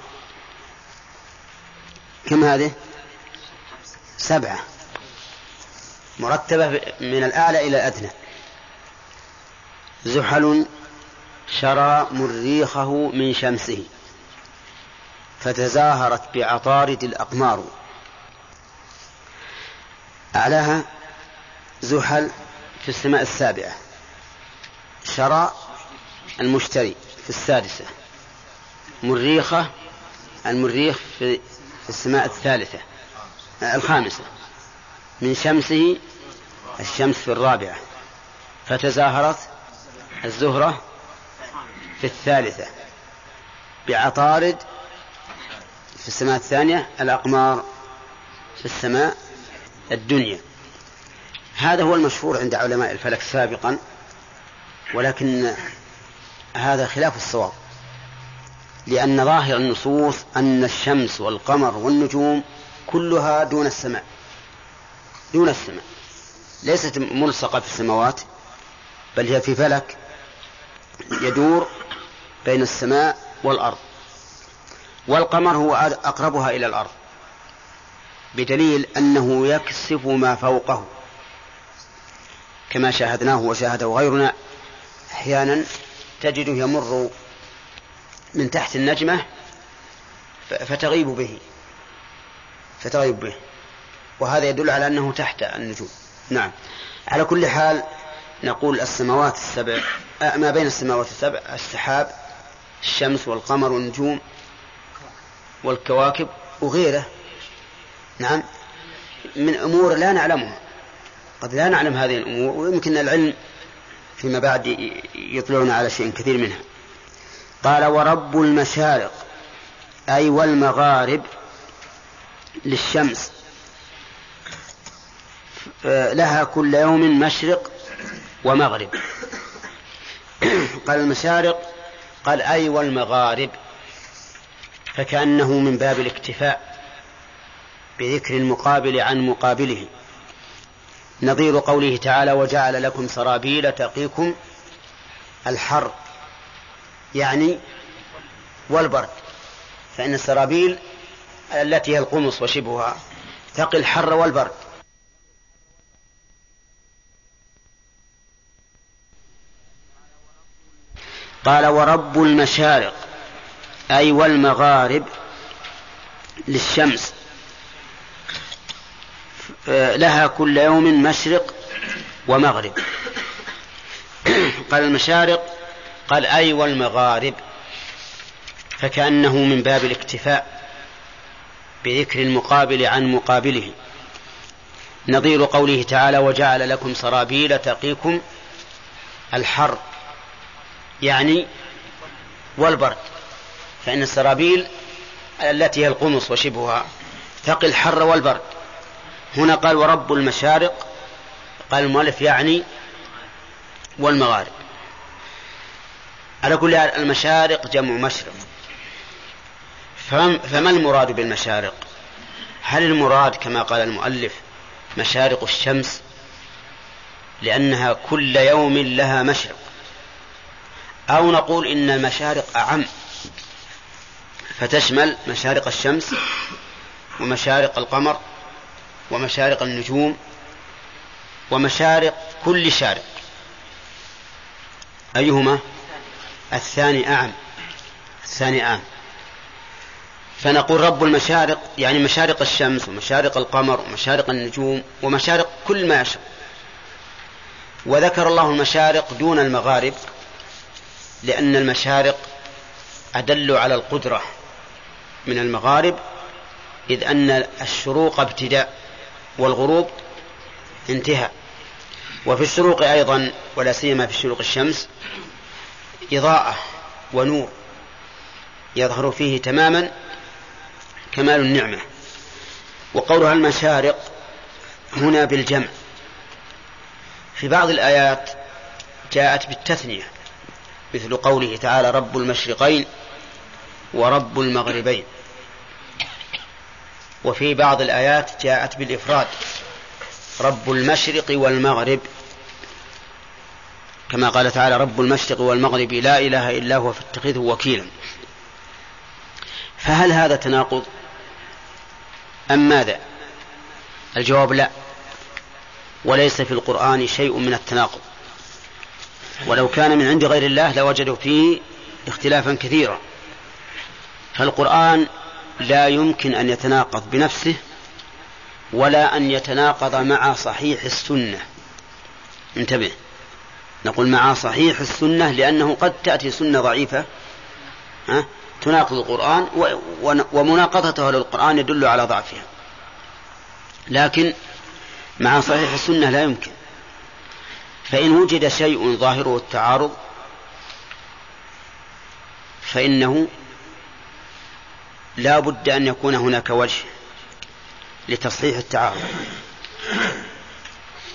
[SPEAKER 2] كم هذه؟ سبعة. مرتبة من الأعلى إلى الأدنى. زحل شرى مريخه من شمسه. فتزاهرت بعطارد الأقمار. أعلاها زحل في السماء السابعة. شرى المشتري في السادسة. مريخة المريخ في السماء الثالثة. الخامسة. من شمسه الشمس في الرابعة. فتزاهرت الزهرة في الثالثة. بعطارد في السماء الثانية الأقمار في السماء الدنيا. هذا هو المشهور عند علماء الفلك سابقا ولكن هذا خلاف الصواب. لأن ظاهر النصوص أن الشمس والقمر والنجوم كلها دون السماء. دون السماء. ليست ملصقة في السماوات بل هي في فلك يدور بين السماء والأرض. والقمر هو أقربها إلى الأرض. بدليل أنه يكسف ما فوقه. كما شاهدناه وشاهده غيرنا أحيانا تجده يمر من تحت النجمة فتغيب به. فتغيب به. وهذا يدل على أنه تحت النجوم. نعم. على كل حال نقول السماوات السبع ما بين السماوات السبع السحاب الشمس والقمر والنجوم والكواكب وغيره. نعم. من أمور لا نعلمها. قد لا نعلم هذه الأمور ويمكن العلم فيما بعد يطلعون على شيء كثير منها. قال ورب المشارق أي والمغارب للشمس. لها كل يوم مشرق ومغرب. قال المشارق قال أي والمغارب. فكأنه من باب الاكتفاء بذكر المقابل عن مقابله. نظير قوله تعالى وجعل لكم سرابيل تقيكم الحر يعني والبرد. فإن السرابيل التي هي القمص وشبهها. تقي الحر والبرد. قال ورب المشارق أي والمغارب للشمس. لها كل يوم مشرق ومغرب. قال المشارق قال أي والمغارب فكأنه من باب الاكتفاء. بذكر المقابل عن مقابله. نظير قوله تعالى وجعل لكم سرابيل تقيكم الحر يعني والبرد. فإن السرابيل التي هي القمص وشبهها تقي الحر والبرد. هنا قال ورب المشارق قال المؤلف يعني والمغارب. على كل المشارق جمع مشرق. فما المراد بالمشارق؟ هل المراد كما قال المؤلف مشارق الشمس؟ لأنها كل يوم لها مشرق. أو نقول إن المشارق أعم فتشمل مشارق الشمس ومشارق القمر ومشارق النجوم ومشارق كل شارق. أيهما؟ الثاني أعم. الثاني أعم. فنقول رب المشارق يعني مشارق الشمس ومشارق القمر ومشارق النجوم ومشارق كل ما يشاء. وذكر الله المشارق دون المغارب لأن المشارق أدل على القدرة من المغارب إذ أن الشروق ابتداء والغروب انتهاء. وفي الشروق أيضا ولا سيما في شروق الشمس إضاءة ونور يظهر فيه تماما كمال النعمة. وقولها المشارق هنا بالجمع. في بعض الآيات جاءت بالتثنية مثل قوله تعالى رب المشرقين ورب المغربين. وفي بعض الآيات جاءت بالإفراد رب المشرق والمغرب. كما قال تعالى رب المشرق والمغرب لا إله إلا هو فاتخذه وكيلا. فهل هذا تناقض؟ أم ماذا؟ الجواب لا. وليس في القرآن شيء من التناقض. ولو كان من عند غير الله لوجدوا فيه اختلافا كثيرا. فالقرآن لا يمكن أن يتناقض بنفسه ولا أن يتناقض مع صحيح السنة. انتبه. نقول مع صحيح السنة لأنه قد تأتي سنة ضعيفة ها؟ تناقض القرآن ومناقضتها للقرآن يدل على ضعفها. لكن مع صحيح السنة لا يمكن. فإن وجد شيء ظاهره التعارض فإنه لا بد أن يكون هناك وجه لتصحيح التعارض.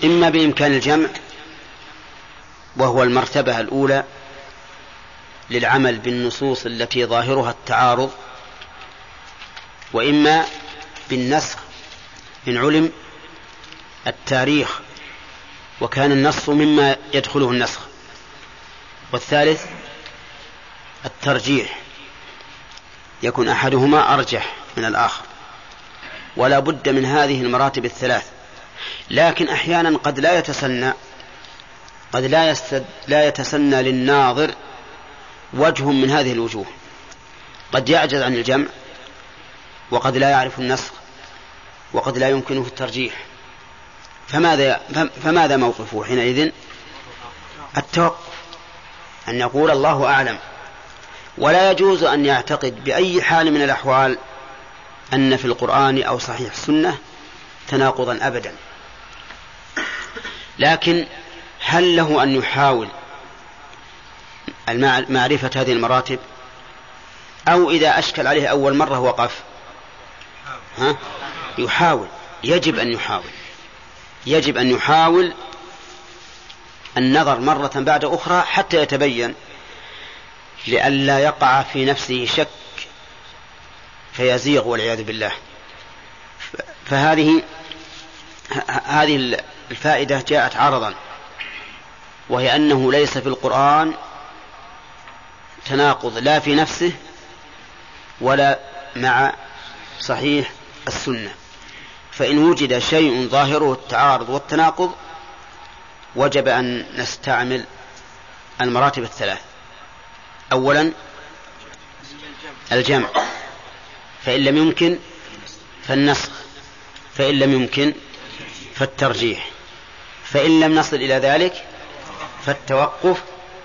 [SPEAKER 2] إما بإمكان الجمع وهو المرتبة الأولى للعمل بالنصوص التي ظاهرها التعارض وإما بالنسخ إن علم التاريخ وكان النص مما يدخله النسخ. والثالث الترجيح يكون أحدهما أرجح من الآخر ولا بد من هذه المراتب الثلاث. لكن أحيانا قد لا يتسنى قد لا, لا يتسنى للناظر وجه من هذه الوجوه. قد يعجز عن الجمع وقد لا يعرف النسخ وقد لا يمكنه الترجيح. فماذا فماذا موقفه حينئذ؟ التوقف أن يقول الله أعلم. ولا يجوز أن يعتقد بأي حال من الأحوال أن في القرآن أو صحيح السنة تناقضا أبدا. لكن هل له أن يحاول معرفة هذه المراتب أو إذا أشكل عليه أول مرة وقف ها؟ يحاول يجب أن يحاول. يجب أن يحاول النظر مرة بعد أخرى حتى يتبين لئلا يقع في نفسه شك فيزيغ والعياذ بالله. فهذه هذه الفائدة جاءت عرضا وهي أنه ليس في القرآن تناقض لا في نفسه ولا مع صحيح السنة. فإن وجد شيء ظاهره التعارض والتناقض وجب أن نستعمل المراتب الثلاث. أولا الجمع. فإن لم يمكن فالنسخ. فإن لم يمكن فالترجيح. فإن لم نصل إلى ذلك فالتوقف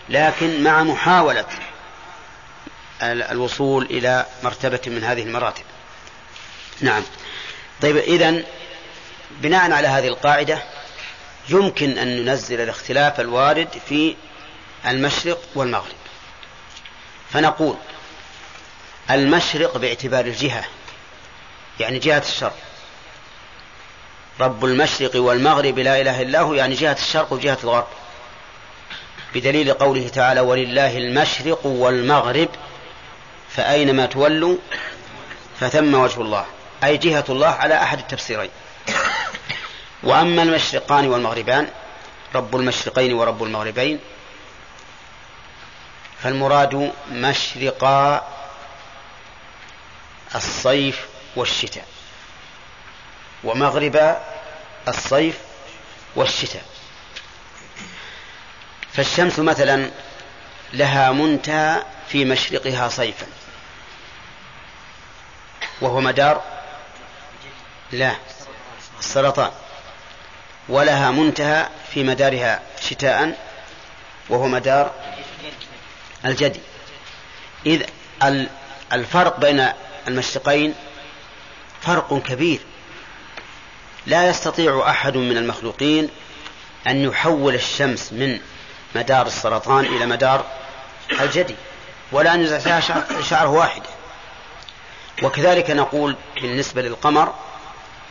[SPEAKER 2] لكن مع محاولة. الوصول إلى مرتبة من هذه المراتب. نعم. طيب إذن بناء على هذه القاعدة يمكن أن ننزل الاختلاف الوارد في المشرق والمغرب. فنقول المشرق باعتبار الجهة يعني جهة الشرق. رب المشرق والمغرب لا إله إلا هو يعني جهة الشرق وجهة الغرب. بدليل قوله تعالى ولله المشرق والمغرب فأينما تولوا فثم وجه الله أي جهة الله على أحد التفسيرين. وأما المشرقان والمغربان رب المشرقين ورب المغربين فالمراد مشرقا الصيف والشتاء ومغرب الصيف والشتاء. فالشمس مثلا لها منتهى في مشرقها صيفا. وهو مدار؟ لا السرطان. ولها منتهى في مدارها شتاء وهو مدار الجدي. إذ الفرق بين المشرقين فرق كبير. لا يستطيع أحد من المخلوقين أن يحول الشمس من مدار السرطان إلى مدار الجدي ولا أن يزع فيها شعره واحدة. وكذلك نقول بالنسبة للقمر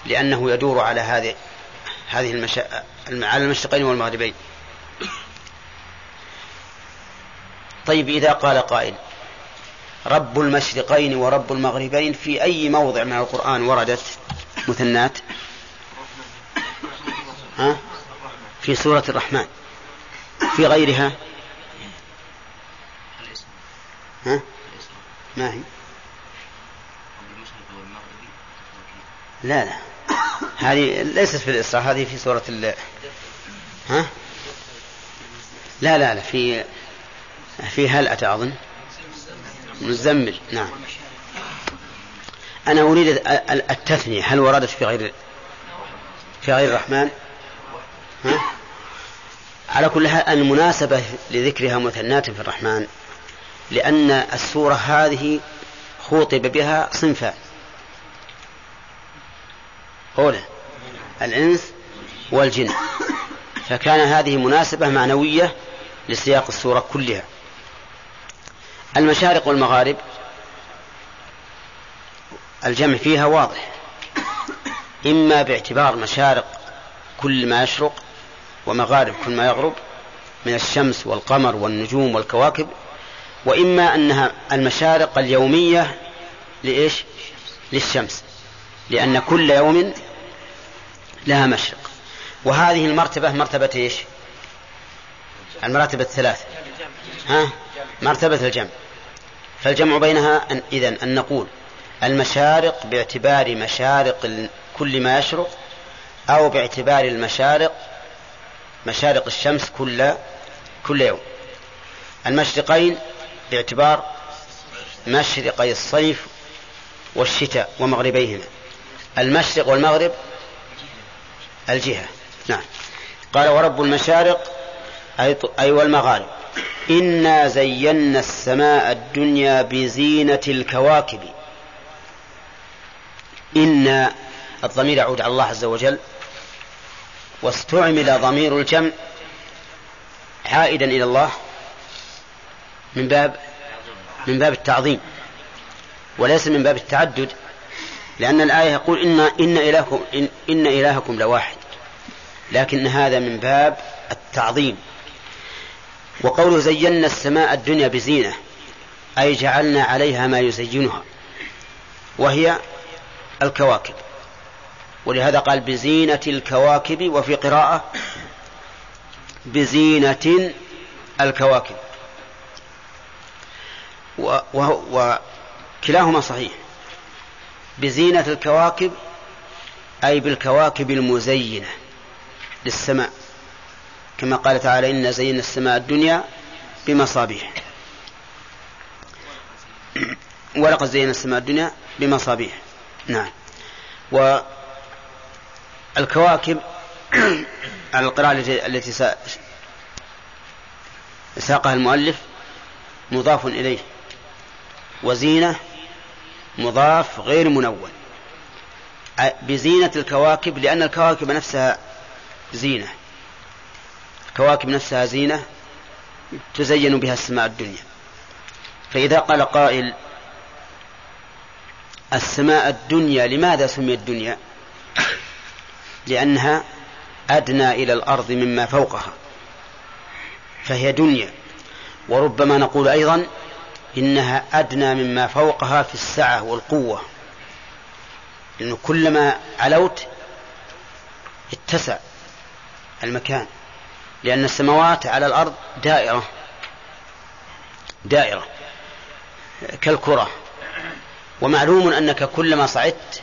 [SPEAKER 2] لأنه يدور على هذه هذه المشا... على المشرقين والمغربين. طيب إذا قال قائل رب المشرقين ورب المغربين في أي موضع من القرآن وردت مثنات؟ ها؟ في سورة الرحمن. في غيرها؟ ها؟ ما هي؟ لا لا. هذه ليست في الإسراء هذه في سورة ال ها؟ لا لا لا في في هل أتى أظن؟ مزمل نعم. أنا أريد التثنية هل وردت في غير في غير الرحمن؟ ها؟ على كل حال المناسبة لذكرها مثنات في الرحمن لأن السورة هذه خوطب بها صنفان. أولى الإنس والجن. فكان هذه مناسبة معنوية لسياق السورة كلها. المشارق والمغارب الجمع فيها واضح. إما باعتبار مشارق كل ما يشرق ومغارب كل ما يغرب من الشمس والقمر والنجوم والكواكب وإما أنها المشارق اليومية لإيش؟ للشمس. لأن كل يوم لها مشرق. وهذه المرتبة مرتبة إيش؟ المراتب الثلاث ها؟ مرتبة الجمع. فالجمع بينها أن إذن أن نقول المشارق باعتبار مشارق كل ما يشرق أو باعتبار المشارق مشارق الشمس كل كل يوم. المشرقين باعتبار مشرقي الصيف والشتاء ومغربيهما. المشرق والمغرب الجهة. نعم. قال ورب المشارق أي, أي والمغارب. إنا زينا السماء الدنيا بزينة الكواكب. إن الضمير يعود على الله عز وجل. واستعمل ضمير الجمع عائدا إلى الله من باب من باب التعظيم. وليس من باب التعدد لأن الآية يقول إن إن إلهكم إن, إن إلهكم لواحد. لكن هذا من باب التعظيم. وقوله زينا السماء الدنيا بزينة أي جعلنا عليها ما يزينها وهي الكواكب. ولهذا قال بزينة الكواكب وفي قراءة بزينة الكواكب. وكلاهما صحيح. بزينة الكواكب أي بالكواكب المزينة. للسماء كما قال تعالى إنا زينا السماء الدنيا بمصابيح. ولقد زينا السماء الدنيا بمصابيح. نعم. والكواكب على [clears throat] القراءة التي ساقها المؤلف مضاف إليه. وزينة مضاف غير منون بزينة الكواكب لأن الكواكب نفسها زينة. الكواكب نفسها زينة تزين بها السماء الدنيا. فإذا قال قائل السماء الدنيا لماذا سميت الدنيا؟ لأنها أدنى إلى الأرض مما فوقها فهي دنيا. وربما نقول أيضا إنها أدنى مما فوقها في السعة والقوة. لأنه كلما علوت اتسع. المكان. لأن السماوات على الأرض دائرة. دائرة. كالكرة. ومعلوم أنك كلما صعدت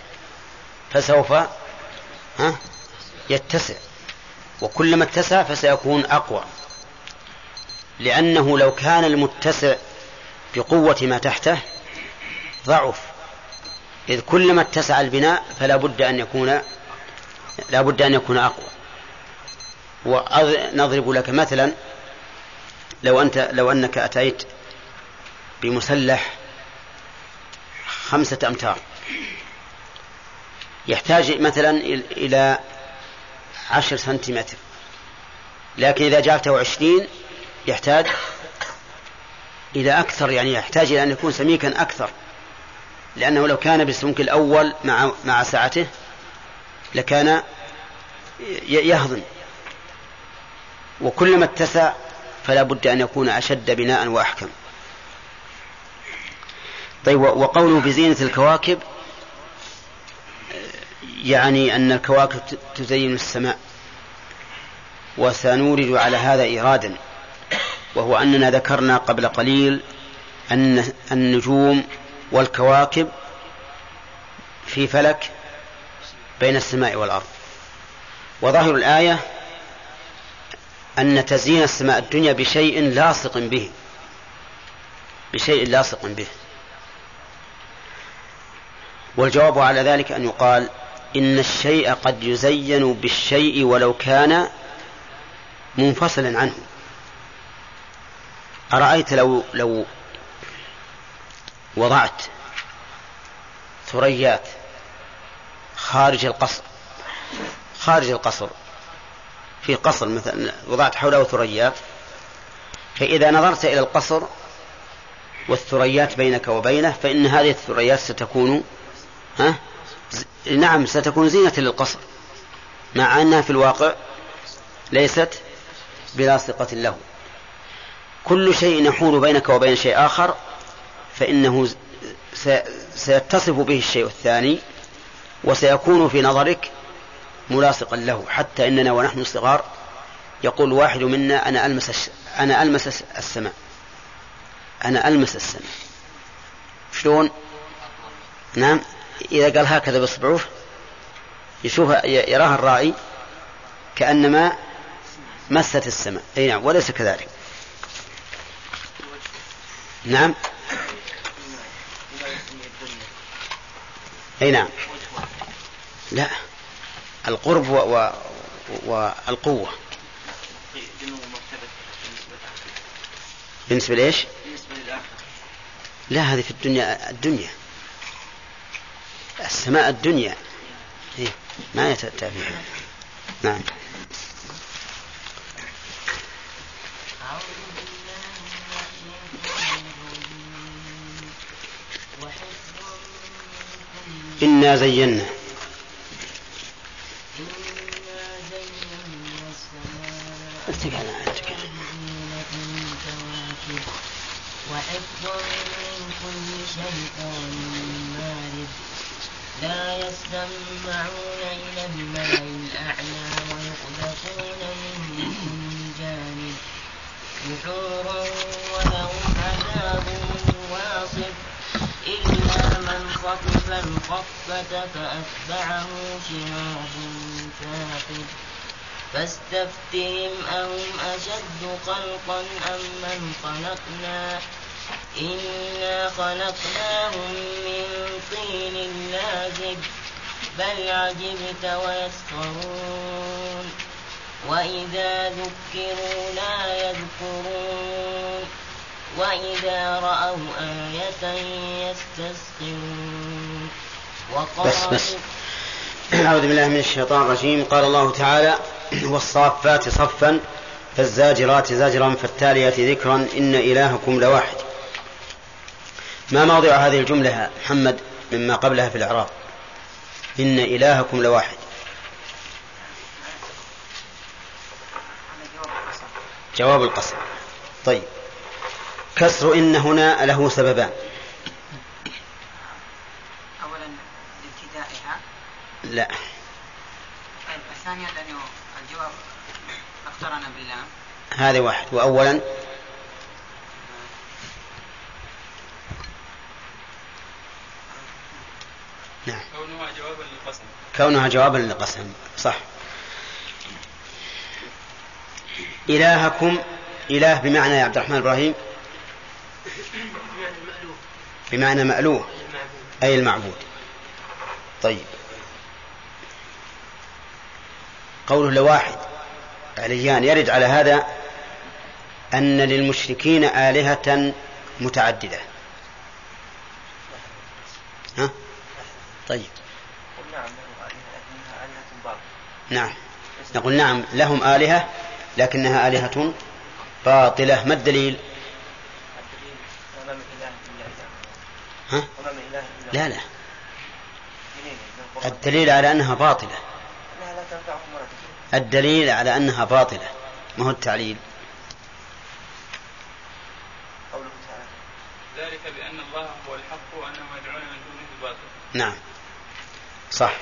[SPEAKER 2] فسوف ها يتسع. وكلما اتسع فسيكون أقوى. لأنه لو كان المتسع بقوة ما تحته ضعف. إذ كلما اتسع البناء فلا بد أن يكون لا بد أن يكون أقوى. ونضرب لك مثلا لو أنت لو أنك أتيت بمسلح خمسة أمتار. يحتاج مثلا إلى عشر سنتيمتر. لكن إذا جعلته عشرين يحتاج إلى أكثر يعني يحتاج إلى أن يكون سميكا أكثر. لأنه لو كان بالسمك الأول مع مع سعته لكان يهضم. وكلما اتسع فلا بد أن يكون أشد بناء وأحكم. طيب وقوله بزينة الكواكب يعني أن الكواكب تزين السماء وسنورد على هذا إيرادا وهو أننا ذكرنا قبل قليل أن النجوم والكواكب في فلك بين السماء والأرض. وظاهر الآية أن تزيين السماء الدنيا بشيء لاصق به. بشيء لاصق به. والجواب على ذلك أن يقال إن الشيء قد يزين بالشيء ولو كان منفصلا عنه. أرأيت لو لو وضعت ثريات خارج القصر خارج القصر في قصر مثلا وضعت حوله ثريات. فإذا نظرت إلى القصر والثريات بينك وبينه فإن هذه الثريات ستكون ها؟ نعم ستكون زينة للقصر مع أنها في الواقع ليست بلاصقة له. كل شيء يحول بينك وبين شيء آخر فإنه سيتصف به الشيء الثاني وسيكون في نظرك ملاصقا له حتى إننا ونحن صغار يقول واحد منا أنا ألمس أنا ألمس السماء. أنا ألمس السماء. شلون؟ نعم. إذا قال هكذا بإصبعه يشوف يراها الراعي كأنما مست السماء. أي نعم وليس كذلك. نعم. أي نعم. لا. القرب و... و... والقوة. بالنسبة لإيش؟ بالنسبة للآخرة لا هذه في الدنيا الدنيا. السماء الدنيا. إيه؟ ما يتأتى نعم. إنا زينا.
[SPEAKER 10] خلقا أم من خلقنا؟ إنا خلقناهم من طين لازب بل عجبت ويسخرون. وإذا ذكروا لا يذكرون وإذا رأوا آية يستسخرون.
[SPEAKER 2] بس بس. أعوذ بالله من الشيطان الرجيم. قال الله تعالى والصافات صفا. فالزاجرات زجرا فالتاليات ذكرا إن إلهكم لواحد. ما موضع هذه الجملة محمد مما قبلها في الإعراب؟ إن إلهكم لواحد. جواب القسم طيب. كسر إن هنا له سببان.
[SPEAKER 5] أولا لابتدائها.
[SPEAKER 2] لا.
[SPEAKER 5] طيب الثانية لأنه اقترن باللام
[SPEAKER 2] هذا واحد. وأولا نعم.
[SPEAKER 4] كونها جوابا للقسم.
[SPEAKER 2] كونها جوابا للقسم. صح. إلهكم إله بمعنى يا عبد الرحمن إبراهيم؟ بمعنى مألوه. أي المعبود. طيب. قوله لواحد. عليان يرد على هذا أن للمشركين آلهة متعددة. ها؟ طيب. نعم. نقول نعم لهم آلهة لكنها آلهة باطلة. ما الدليل؟ ها؟ لا لا. الدليل على أنها باطلة. الدليل على أنها باطلة. ما هو التعليل؟
[SPEAKER 4] ذلك بأن الله هو الحق وأنهم يدعون من دونه الباطل
[SPEAKER 2] نعم. صح.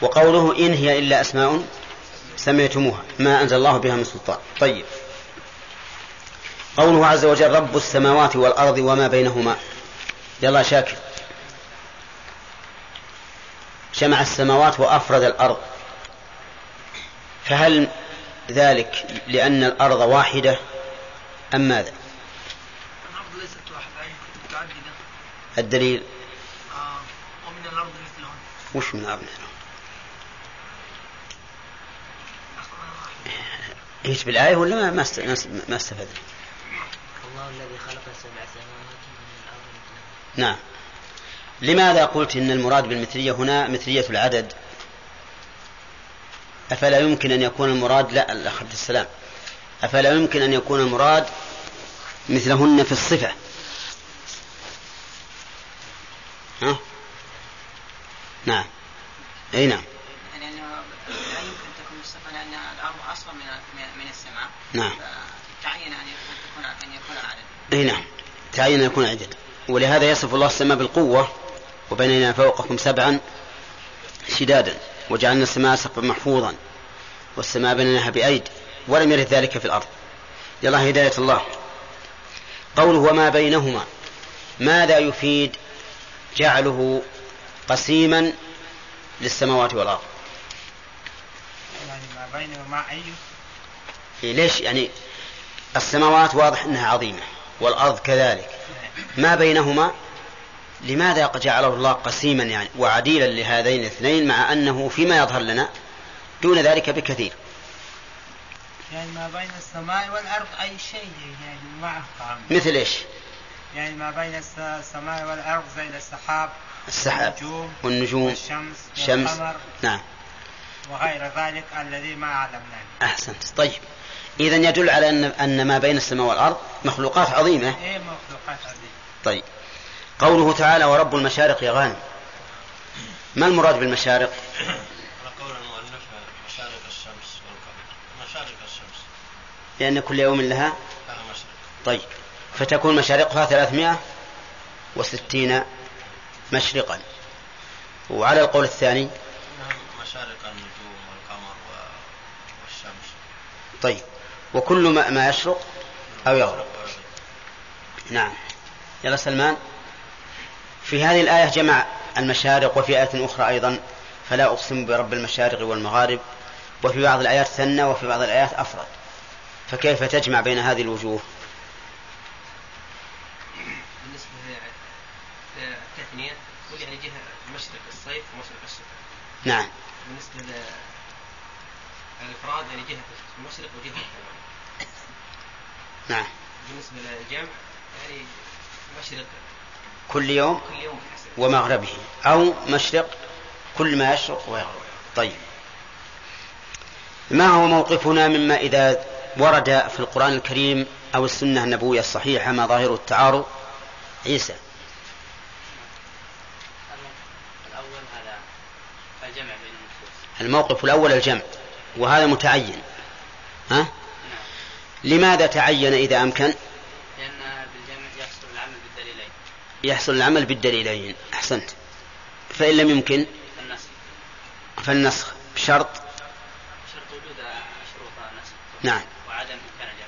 [SPEAKER 2] وقوله إن هي إلا أسماء سميتموها ما أنزل الله بها من سلطان. طيب. قوله عز وجل رب السماوات والأرض وما بينهما. يلا شاكر. جمع السماوات وأفرد الأرض. فهل ذلك لأن الأرض واحدة أم ماذا؟
[SPEAKER 3] الأرض ليست واحدة متعددة
[SPEAKER 2] الدليل؟
[SPEAKER 3] آه ومن الأرض مثلهم.
[SPEAKER 2] وش من الأرض إيش بالآية ولا ما ما است- ما استفدنا؟
[SPEAKER 10] الله الذي خلق سبع سماوات من الأرض مثلهن
[SPEAKER 2] نعم. لماذا قلت إن المراد بالمثلية هنا مثلية العدد؟ أفلا يمكن أن يكون المراد لا الأخ عبد السلام. أفلا يمكن أن يكون المراد مثلهن في الصفة. ها؟ نعم. أي نعم. نعم.
[SPEAKER 5] فتعين أن يكون أن يكون العدد
[SPEAKER 2] أي نعم. تعين أن يكون عدد. ولهذا يصف الله السماء بالقوة وبنينا فوقكم سبعا شدادا. وجعلنا السماء سقفا محفوظا والسماء بنيناها بأيد ولم يرد ذلك في الأرض. يلا هداية الله. قوله وما بينهما ماذا يفيد جعله قسيما للسماوات والأرض؟
[SPEAKER 7] يعني ما بينه وما أي؟
[SPEAKER 2] إيه ليش؟ يعني السماوات واضح أنها عظيمة والأرض كذلك. ما بينهما؟ لماذا جعله الله قسيما يعني وعديلا لهذين الاثنين مع أنه فيما يظهر لنا دون ذلك بكثير؟
[SPEAKER 7] يعني ما بين السماء والأرض أي شيء يعني ما أفهم
[SPEAKER 2] مثل إيش؟
[SPEAKER 7] يعني ما بين الس- السماء والأرض زي السحاب
[SPEAKER 2] السحاب
[SPEAKER 7] والنجوم
[SPEAKER 2] والنجوم
[SPEAKER 7] والشمس
[SPEAKER 2] الشمس
[SPEAKER 7] والقمر
[SPEAKER 2] نعم.
[SPEAKER 7] وغير ذلك الذي ما علمناه
[SPEAKER 2] أحسنت. طيب. إذا يدل على أن أن ما بين السماء والأرض مخلوقات عظيمة.
[SPEAKER 7] إيه مخلوقات هذه
[SPEAKER 2] طيب. قوله تعالى ورب المشارق يا غانم ما المراد بالمشارق؟ لأن كل يوم لها طيب. فتكون مشارقها ثلاثمائة وستين مشرقا. وعلى القول الثاني؟
[SPEAKER 11] نعم مشارق النجوم والقمر والشمس.
[SPEAKER 2] طيب. وكل ما, ما يشرق أو يغرب. نعم. يلا سلمان. في هذه الآية جمع المشارق وفي آية أخرى أيضا فلا أقسم برب المشارق والمغارب وفي بعض الآيات ثنى وفي بعض الآيات أفرد. فكيف تجمع بين هذه الوجوه؟
[SPEAKER 3] بالنسبة للتثنية يعني جهة مشرق الصيف ومشرق الشتاء.
[SPEAKER 2] نعم.
[SPEAKER 3] بالنسبة للإفراد يعني جهة المشرق وجهة المغرب
[SPEAKER 2] نعم.
[SPEAKER 3] بالنسبة للجمع يعني مشرق.
[SPEAKER 2] كل يوم ومغربه أو مشرق كل ما يشرق ويغرب. طيب. ما هو موقفنا مما إذا ورد في القرآن الكريم أو السنة النبوية الصحيحة ما ظاهر التعارض؟ عيسى. الموقف الأول الجمع وهذا متعين. ها؟ لماذا تعين إذا أمكن
[SPEAKER 6] لأن بالجمع يحصل العمل بالدليلين
[SPEAKER 2] يحصل العمل بالدليلين. أحسنت. فإن لم يمكن؟
[SPEAKER 6] النسخ
[SPEAKER 2] فالنسخ. بشرط؟
[SPEAKER 6] شرط وجود شروط النسخ
[SPEAKER 2] نعم.
[SPEAKER 6] وعدم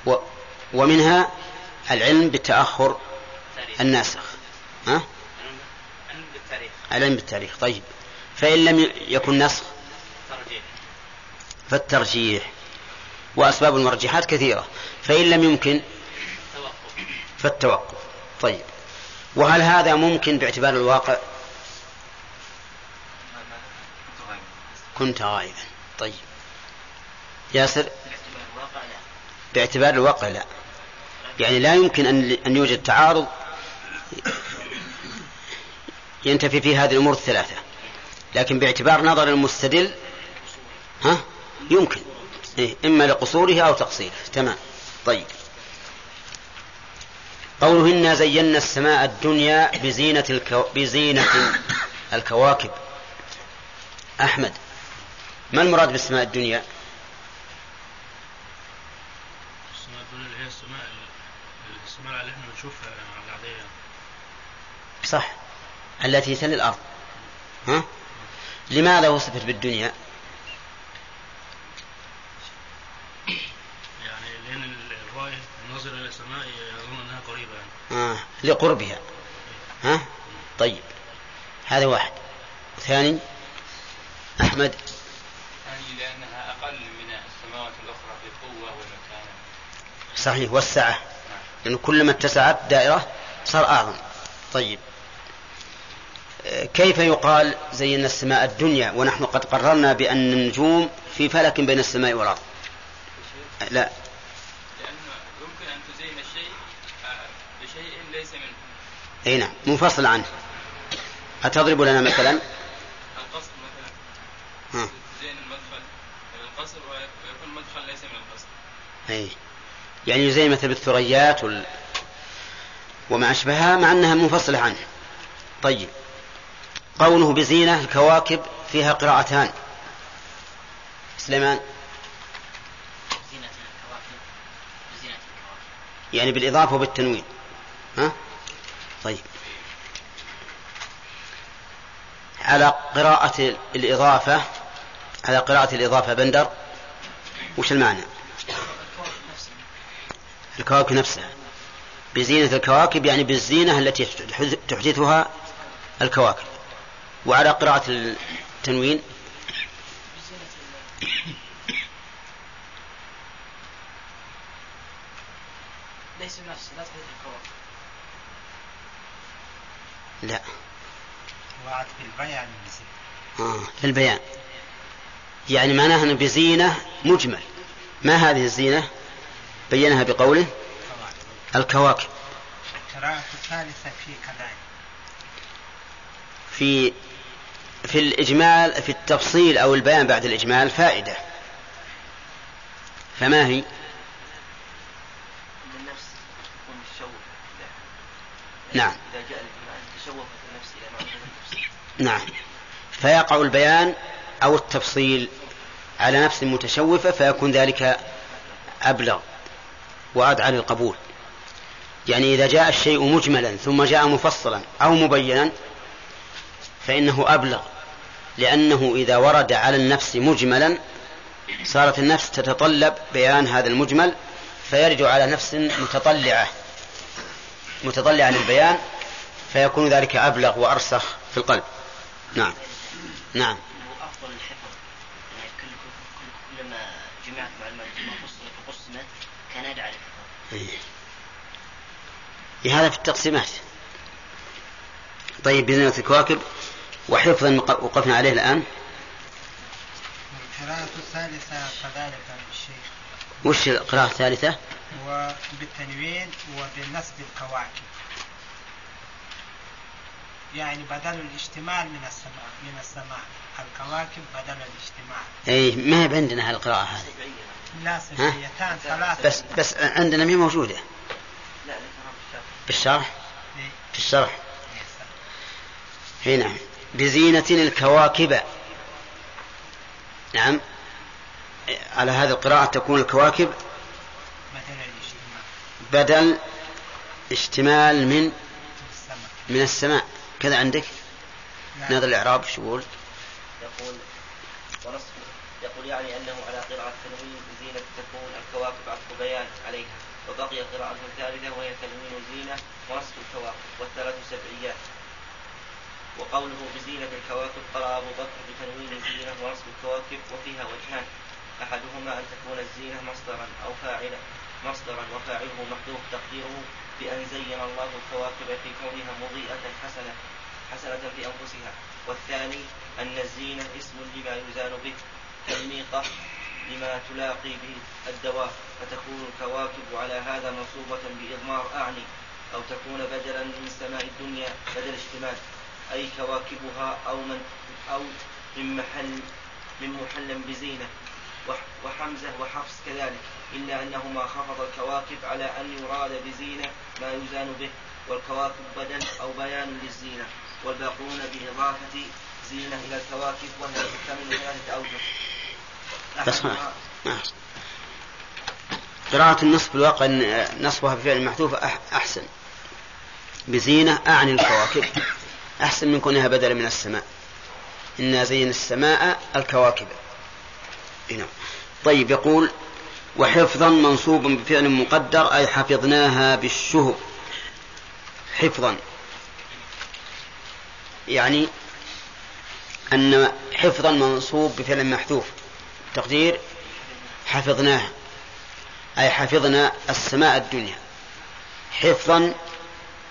[SPEAKER 2] و ومنها العلم بالتأخر الناسخ. ها؟
[SPEAKER 6] علم علم بالتاريخ.
[SPEAKER 2] العلم بالتاريخ. طيب. فإن لم يكن نسخ؟
[SPEAKER 6] ترجيح
[SPEAKER 2] فالترجيح. وأسباب المرجحات كثيرة. فإن لم يمكن؟
[SPEAKER 6] توقف.
[SPEAKER 2] فالتوقف. طيب. وهل هذا ممكن باعتبار الواقع؟ كنت غائبا. طيب. ياسر؟ باعتبار الواقع لا. يعني لا يمكن أن أن يوجد تعارض ينتفي فيه هذه الأمور الثلاثة. لكن باعتبار نظر المستدل ها؟ يمكن. إيه إما لقصوره أو تقصيره. تمام. طيب. قوله إنا زينا السماء الدنيا بزينة الكو... بزينة الكواكب أحمد ما المراد بالسماء الدنيا؟
[SPEAKER 9] السماء الدنيا اللي هي السماء السماء اللي إحنا بنشوفها العادية
[SPEAKER 2] صح التي تلي الأرض ها؟ لماذا وصفت بالدنيا؟
[SPEAKER 9] يعني لأن الرأي الناظر إلى السماء يظن أنها قريبة يعني
[SPEAKER 2] آه. لقربها. ها؟ طيب. هذا واحد. ثاني أحمد.
[SPEAKER 4] يعني لأنها أقل من السماوات الأخرى في قوة ومكانة.
[SPEAKER 2] صحيح والسعة. لأنه كلما اتسعت دائرة صار أعظم. طيب. آه، كيف يقال زينا السماء الدنيا ونحن قد قررنا بأن النجوم في فلك بين السماء والأرض؟ لا
[SPEAKER 12] لأنه يمكن أن تزين الشيء آه، بشيء ليس منه
[SPEAKER 2] إي نعم منفصل عنه. أتضرب لنا مثلا؟
[SPEAKER 12] القصر مثلا.
[SPEAKER 2] ها.
[SPEAKER 12] تزين المدخل. القصر ويكون المدخل ليس من القصر.
[SPEAKER 2] أي. يعني يزين مثل بالثريات وال... وما أشبهها مع أنها منفصلة عنه. طيب. قوله بزينة الكواكب فيها قراءتان. سليمان؟
[SPEAKER 10] زينة الكواكب. بزينة الكواكب.
[SPEAKER 2] يعني بالإضافة وبالتنوين. ها؟ طيب. على قراءة الإضافة على قراءة الإضافة بندر وش المعنى؟ الكواكب نفسها. بزينة الكواكب يعني بالزينة التي تحدثها الكواكب. وعلى قراءة التنوين؟
[SPEAKER 5] ليس نفس لا تحدث الكواكب
[SPEAKER 2] لا.
[SPEAKER 7] وعد بالبيان بزينة
[SPEAKER 2] آه للبيان. يعني معناها أن بزينة مجمل. ما هذه الزينة؟ بينها بقوله الكواكب.
[SPEAKER 7] القراءة الثالثة في كذلك
[SPEAKER 2] في في الإجمال في التفصيل أو البيان بعد الإجمال فائدة. فما هي؟ نعم
[SPEAKER 8] اذا جاء الاجماع تشوفت النفس إلى معرفه النفس
[SPEAKER 2] نعم. فيقع البيان أو التفصيل على نفس متشوفة فيكون ذلك أبلغ وأدعى للقبول يعني إذا جاء الشيء مجملا ثم جاء مفصلا أو مبينا فإنه أبلغ لأنه إذا ورد على النفس مجملا صارت النفس تتطلب بيان هذا المجمل فيرجع على نفس متطلعة متطلعة للبيان فيكون ذلك أبلغ وأرسخ في القلب. نعم. نعم.
[SPEAKER 8] وافضل الحفظ. يعني كل كل كلما جمعت معلومات وقسمت كان ادعى للحفظ
[SPEAKER 2] إيه. هذا في التقسيمات. طيب بزينة الكواكب وحفظا وقفنا عليه الآن.
[SPEAKER 7] القراءة الثالثة كذلك الشيخ
[SPEAKER 2] وش القراءة الثالثة؟
[SPEAKER 7] وبالتنوين وبالنسب الكواكب. يعني بدل الاشتمال من السماء من السماء. الكواكب بدل الاشتمال
[SPEAKER 2] اي ما هي عندنا هالقراءة هذه؟
[SPEAKER 7] لا سبعيتان ثلاثة.
[SPEAKER 2] بس بس عندنا ما هي موجودة؟
[SPEAKER 8] لا
[SPEAKER 2] بالشرح.
[SPEAKER 7] إيه.
[SPEAKER 2] في الشرح. هنا. بزينة الكواكب. نعم. على هذه القراءة تكون الكواكب؟
[SPEAKER 7] بدل الاشتمال
[SPEAKER 2] بدل اشتمال من
[SPEAKER 7] السماء.
[SPEAKER 2] من السماء. كذا عندك؟
[SPEAKER 7] نعم.
[SPEAKER 2] نظر الإعراب شو يقول
[SPEAKER 8] يقول ونصف يقول يعني أنه على قراءة تنوين بزينة تكون الكواكب عطف بيان عليها وبقي قراءة ثالثة وهي تنوين زينة ونصف الكواكب والثلاث سبعيات. وقوله بزينة الكواكب قرأ أبو بكر بتنوين زينة ونصب الكواكب وفيها وجهان أحدهما أن تكون الزينة مصدرا أو فاعلا مصدرا وفاعله محذوف تقديره بأن زين الله الكواكب في كونها مضيئة حسنة حسنة في أنفسها. والثاني أن الزينة اسم لما يزال به كالميقة لما تلاقي به الدواب فتكون الكواكب على هذا منصوبة بإضمار أعني أو تكون بدلا من سماء الدنيا بدل اشتمال أي كواكبها أو من أو من محل من محل بزينة. وح- وحمزة وحفص كذلك. إلا أنهما خفض الكواكب على أن يراد بزينة ما يزان به والكواكب بدل أو بيان للزينة والباقون بإضافة زينة إلى الكواكب وهي تحتمل ثلاثة أوجه.
[SPEAKER 2] بس ما ما قراءة النصب في الواقع إن نصبها بفعل محذوف أح- أحسن. بزينة أعني الكواكب. أحسن من كونها بدلا من السماء. إنا زين السماء الكواكب. نعم. طيب يقول وحفظا منصوب بفعل مقدر أي حفظناها بالشهب. حفظا. يعني أن حفظا منصوب بفعل محذوف. تقدير؟ حفظناها. أي حفظنا السماء الدنيا. حفظا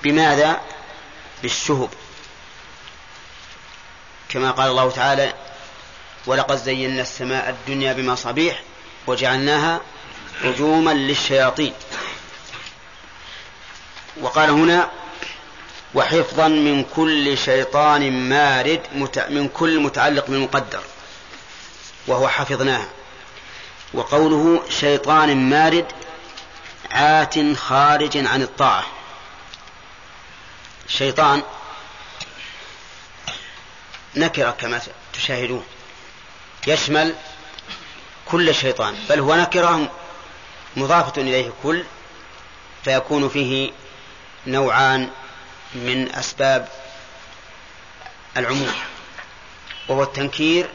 [SPEAKER 2] بماذا؟ بالشهب. كما قال الله تعالى ولقد زينا السماء الدنيا بمصابيح وجعلناها رجوما للشياطين. وقال هنا وحفظا من كل شيطان مارد من كل متعلق بالمقدر وهو حفظناها. وقوله شيطان مارد عات خارج عن الطاعة. شيطان نكرة كما تشاهدون يشمل كل شيطان بل هو نكرة مضافة إليه كل فيكون فيه نوعان من أسباب العموم وهو التنكير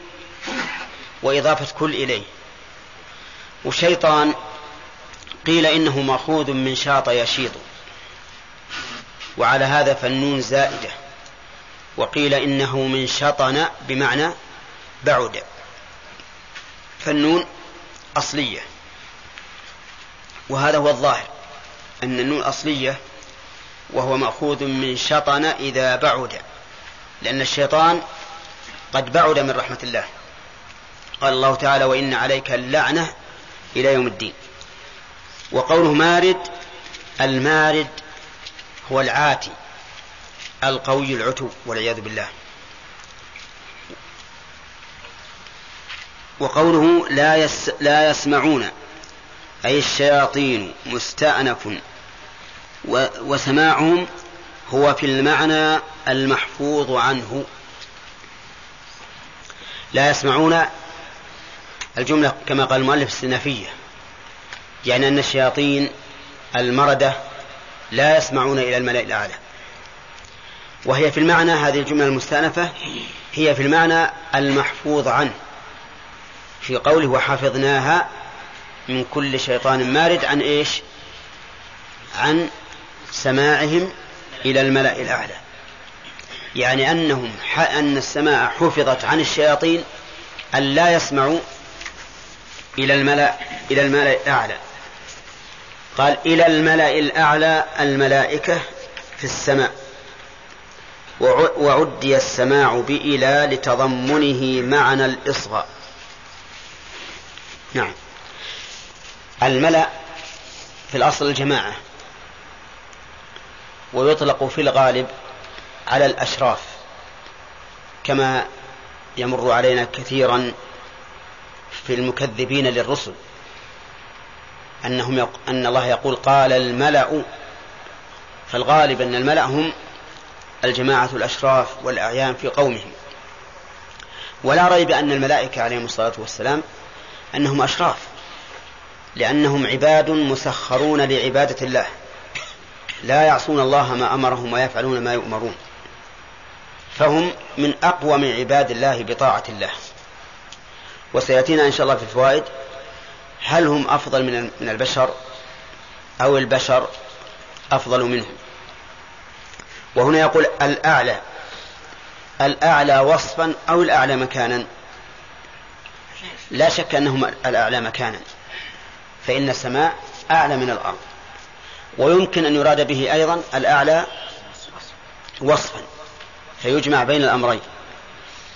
[SPEAKER 2] وإضافة كل إليه. وشيطان قيل إنه مأخوذ من شاط يشيط وعلى هذا فالنون زائدة وقيل إنه من شطن بمعنى بعد فالنون أصلية. وهذا هو الظاهر أن النون أصلية وهو مأخوذ من شطن إذا بعد لأن الشيطان قد بعد من رحمة الله. قال الله تعالى وإن عليك اللعنة إلى يوم الدين وقوله مارد المارد هو العاتي القوي العتو والعياذ بالله. وقوله لا يس لا يسمعون أي الشياطين مستأنف وسماعهم هو في المعنى المحفوظ عنه. لا يسمعون الجملة كما قال المؤلف السنافية يعني أن الشياطين المردة لا يسمعون إلى الملأ الأعلى. وهي في المعنى هذه الجملة المستأنفة هي في المعنى المحفوظ عنه. في قوله وحفظناها من كل شيطان مارد عن إيش؟ عن سماعهم إلى الملأ الأعلى. يعني أنهم أن السماء حفظت عن الشياطين أن لا يسمعوا إلى الملأ إلى الملأ الأعلى. قال إلى الملأ الأعلى الملائكة في السماء. وعدي السماع بإلى لتضمنه معنى الإصغاء. نعم. الملأ في الأصل الجماعة ويطلق في الغالب على الأشراف كما يمر علينا كثيرا في المكذبين للرسل أنهم يق... أن الله يقول قال الملأ. فالغالب أن الملأ هم الجماعة الأشراف والأعيان في قومهم. ولا ريب أن الملائكة عليهم الصلاة والسلام أنهم أشراف. لأنهم عباد مسخرون لعبادة الله. لا يعصون الله ما أمرهم ويفعلون ما يؤمرون. فهم من أقوى من عباد الله بطاعة الله. وسيأتينا إن شاء الله في الفوائد. هل هم أفضل من من البشر؟ أو البشر أفضل منهم؟ وهنا يقول الأعلى. الأعلى وصفا أو الأعلى مكانا؟ لا شك أنهم الأعلى مكانا. فإن السماء أعلى من الأرض. ويمكن أن يراد به أيضا الأعلى وصفا فيجمع بين الأمرين.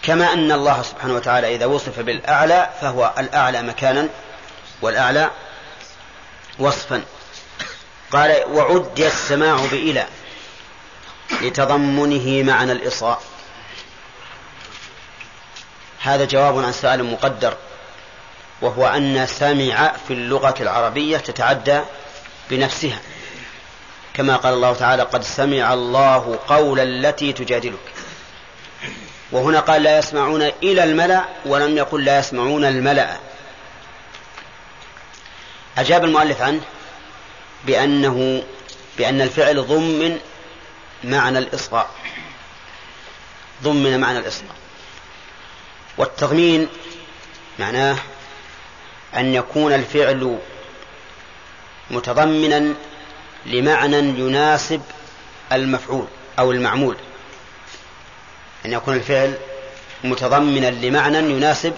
[SPEAKER 2] كما أن الله سبحانه وتعالى إذا وصف بالأعلى فهو الأعلى مكانا والأعلى وصفا. قال وعدي السماع بإلى لتضمنه معنى الإصاء هذا جواب عن سؤال مقدر. وهو أن سمع في اللغة العربية تتعدى بنفسها. كما قال الله تعالى قد سمع الله قول التي تجادلك وهنا قال لا يسمعون إلى الملأ ولم يقل لا يسمعون الملأ أجاب المؤلف عنه بأنه بأن الفعل ضمن معنى الإصغاء. ضمن معنى الإصغاء. والتضمين معناه أن يكون الفعل متضمنا لمعنى يناسب المفعول أو المعمول. أن يكون الفعل متضمنا لمعنى يناسب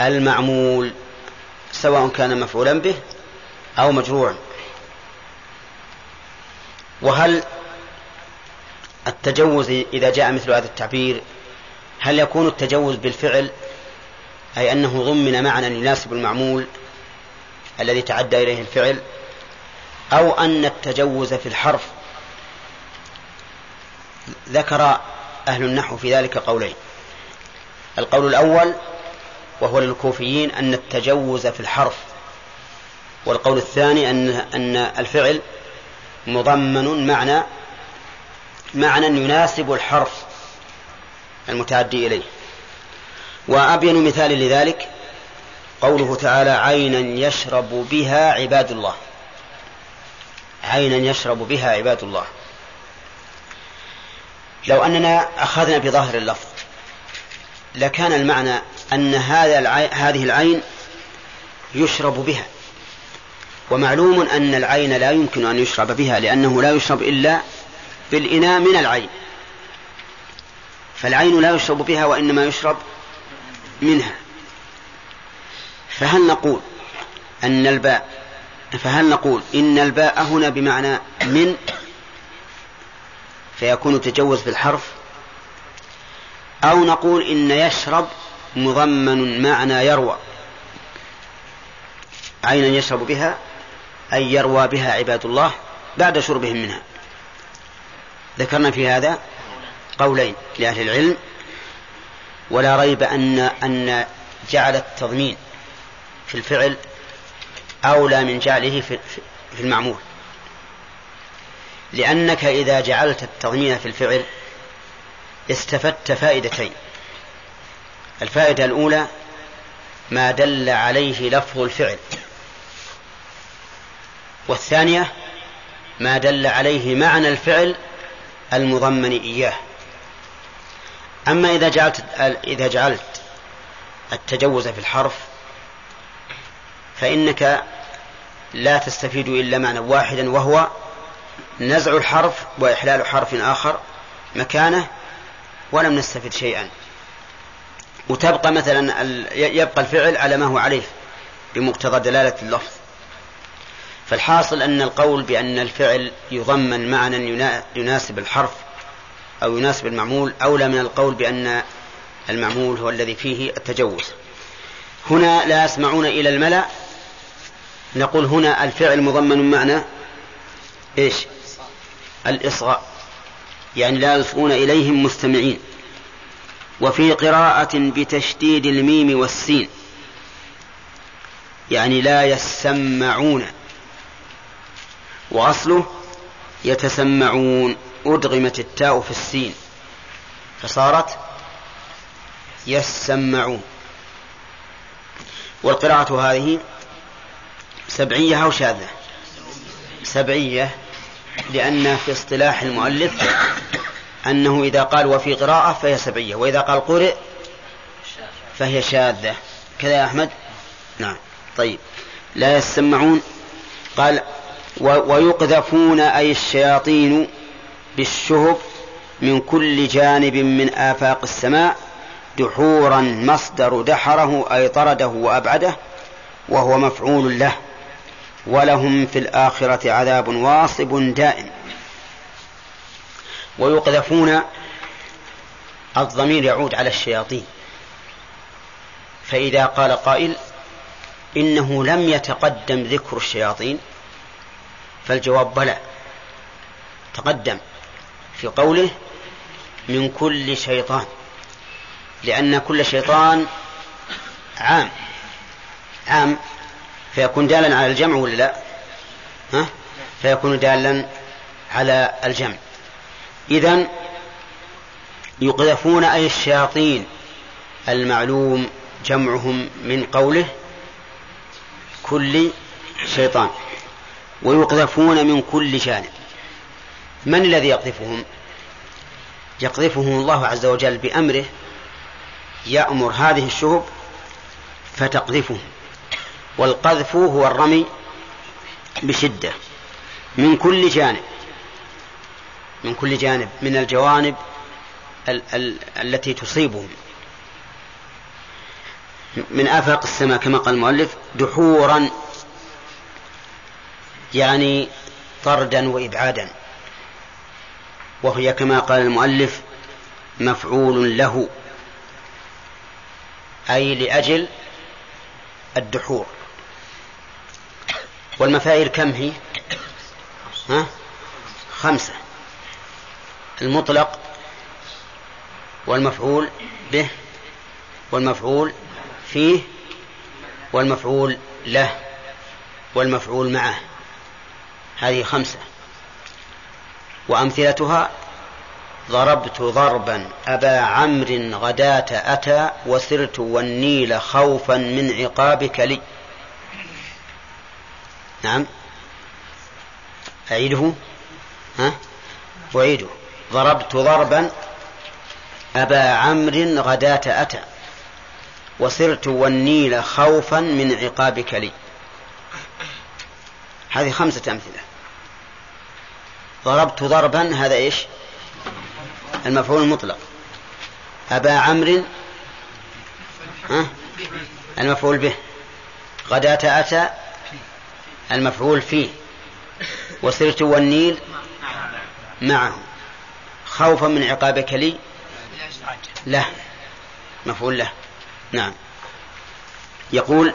[SPEAKER 2] المعمول سواء كان مفعولا به أو مجروعا وهل التجوز إذا جاء مثل هذا التعبير هل يكون التجوز بالفعل أي أنه ضمن معنى يناسب المعمول الذي تعدى إليه الفعل أو أن التجوز في الحرف. ذكر أهل النحو في ذلك قولين. القول الأول وهو للكوفيين أن التجوز في الحرف والقول الثاني أن أن الفعل مضمن معنى معنى يناسب الحرف المتعدي إليه. وأبين مثال لذلك قوله تعالى عينا يشرب بها عباد الله. عينا يشرب بها عباد الله. لو أننا أخذنا بظاهر اللفظ لكان المعنى أن هذا العين هذه العين يشرب بها. ومعلوم أن العين لا يمكن أن يشرب بها لأنه لا يشرب إلا بالإناء من العين. فالعين لا يشرب بها وإنما يشرب منها. فهل نقول أن الباء فهل نقول إن الباء هنا بمعنى من؟ فيكون تجوز في الحرف أو نقول إن يشرب مضمن معنى يروى. عينا يشرب بها؟ أي يروى بها عباد الله بعد شربهم منها. ذكرنا في هذا قولين لأهل العلم. ولا ريب أن أن جعل التضمين في الفعل أولى من جعله في المعمول. لأنك إذا جعلت التضمين في الفعل استفدت فائدتين. الفائدة الأولى ما دل عليه لفظ الفعل. والثانية ما دل عليه معنى الفعل المضمن إياه. أما إذا جعلت إذا جعلت التجوز في الحرف فإنك لا تستفيد إلا معنى واحدا وهو نزع الحرف وإحلال حرف آخر مكانه ولم نستفد شيئا. وتبقى مثلا يبقى الفعل على ما هو عليه بمقتضى دلالة اللفظ. فالحاصل أن القول بأن الفعل يضمن معنى يناسب الحرف أو يناسب المعمول أولى من القول بأن المعمول هو الذي فيه التجوز. هنا لا يسمعون إلى الملأ. نقول هنا الفعل مضمن معنى إيش؟ الإصغاء. يعني لا يصغون إليهم مستمعين. وفي قراءة بتشديد الميم والسين. يعني لا يسمعون. وأصله يتسمعون. أدغمت التاء في السين فصارت يسمعون. والقراءة هذه سبعية أو شاذة؟ سبعية لأن في اصطلاح المؤلف أنه إذا قال وفي قراءة فهي سبعية وإذا قال قرئ فهي شاذة. كذا يا أحمد؟ نعم. طيب. لا يسمعون. قال ويقذفون أي الشياطين بالشهب من كل جانب من آفاق السماء دحورا مصدر دحره أي طرده وأبعده وهو مفعول له. ولهم في الآخرة عذاب واصب دائم. ويقذفون الضمير يعود على الشياطين. فإذا قال قائل إنه لم يتقدم ذكر الشياطين فالجواب بلى تقدم. في قوله من كل شيطان لأن كل شيطان عام عام فيكون دالا على الجمع ولا لا؟ ها؟ فيكون دالا على الجمع. إذا يقذفون أي الشياطين المعلوم جمعهم من قوله كل شيطان ويقذفون من كل جانب. من الذي يقذفهم؟ يقذفهم الله عز وجل بأمره يأمر هذه الشهب فتقذفهم. والقذف هو الرمي بشدة من كل جانب من كل جانب من الجوانب ال- ال- التي تصيبهم. من آفاق السماء كما قال المؤلف دحورا يعني طردا وإبعادا. وهي كما قال المؤلف مفعول له أي لأجل الدحور. والمفاعيل كم هي؟ ها؟ خمسة. المطلق والمفعول به والمفعول فيه والمفعول له والمفعول معه. هذه خمسة. وأمثلتها ضربت ضربا. أبا عمرو غداة أتى وسرت والنيل خوفا من عقابك لي. نعم. أعيده. ها؟ أعيده. ضربت ضربا. أبا عمرو غداة أتى وسرت والنيل خوفا من عقابك لي. هذه خمسة أمثلة. ضربت ضربا هذا إيش؟ المفعول المطلق. أبا عمرو المفعول به. غداة أتى المفعول فيه. وسرت والنيل معه. خوفا من عقابك لي؟ له مفعول له. نعم. يقول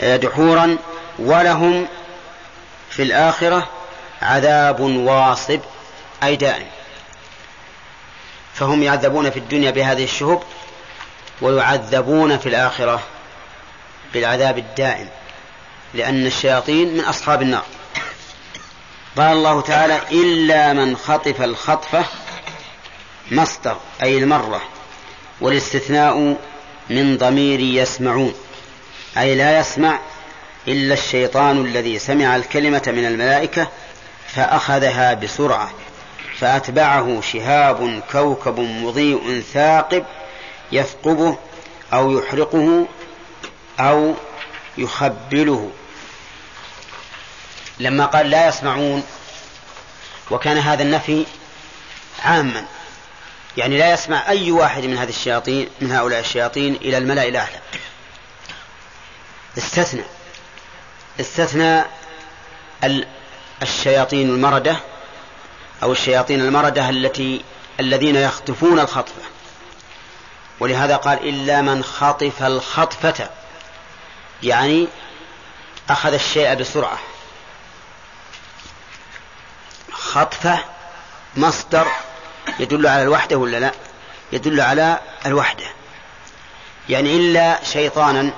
[SPEAKER 2] دحورا ولهم في الآخرة عذاب واصب أي دائم. فهم يعذبون في الدنيا بهذه الشهب ويعذبون في الآخرة بالعذاب الدائم لأن الشياطين من أصحاب النار. قال الله تعالى إلا من خطف الخطفة مصدر أي المرة والاستثناء من ضمير يسمعون أي لا يسمع إلا الشيطان الذي سمع الكلمة من الملائكة فأخذها بسرعة فأتبعه شهاب كوكب مضيء ثاقب يثقبه أو يحرقه أو يخبله. لما قال لا يسمعون وكان هذا النفي عاما يعني لا يسمع أي واحد من هذه الشياطين من هؤلاء الشياطين إلى الملأ الأعلى. استثنى استثنى الشياطين المردة أو الشياطين المردة التي الذين يخطفون الخطفة. ولهذا قال إلا من خطف الخطفة يعني أخذ الشيء بسرعة. خطفة مصدر يدل على الوحدة ولا لا؟ يدل على الوحدة. يعني إلا شيطانا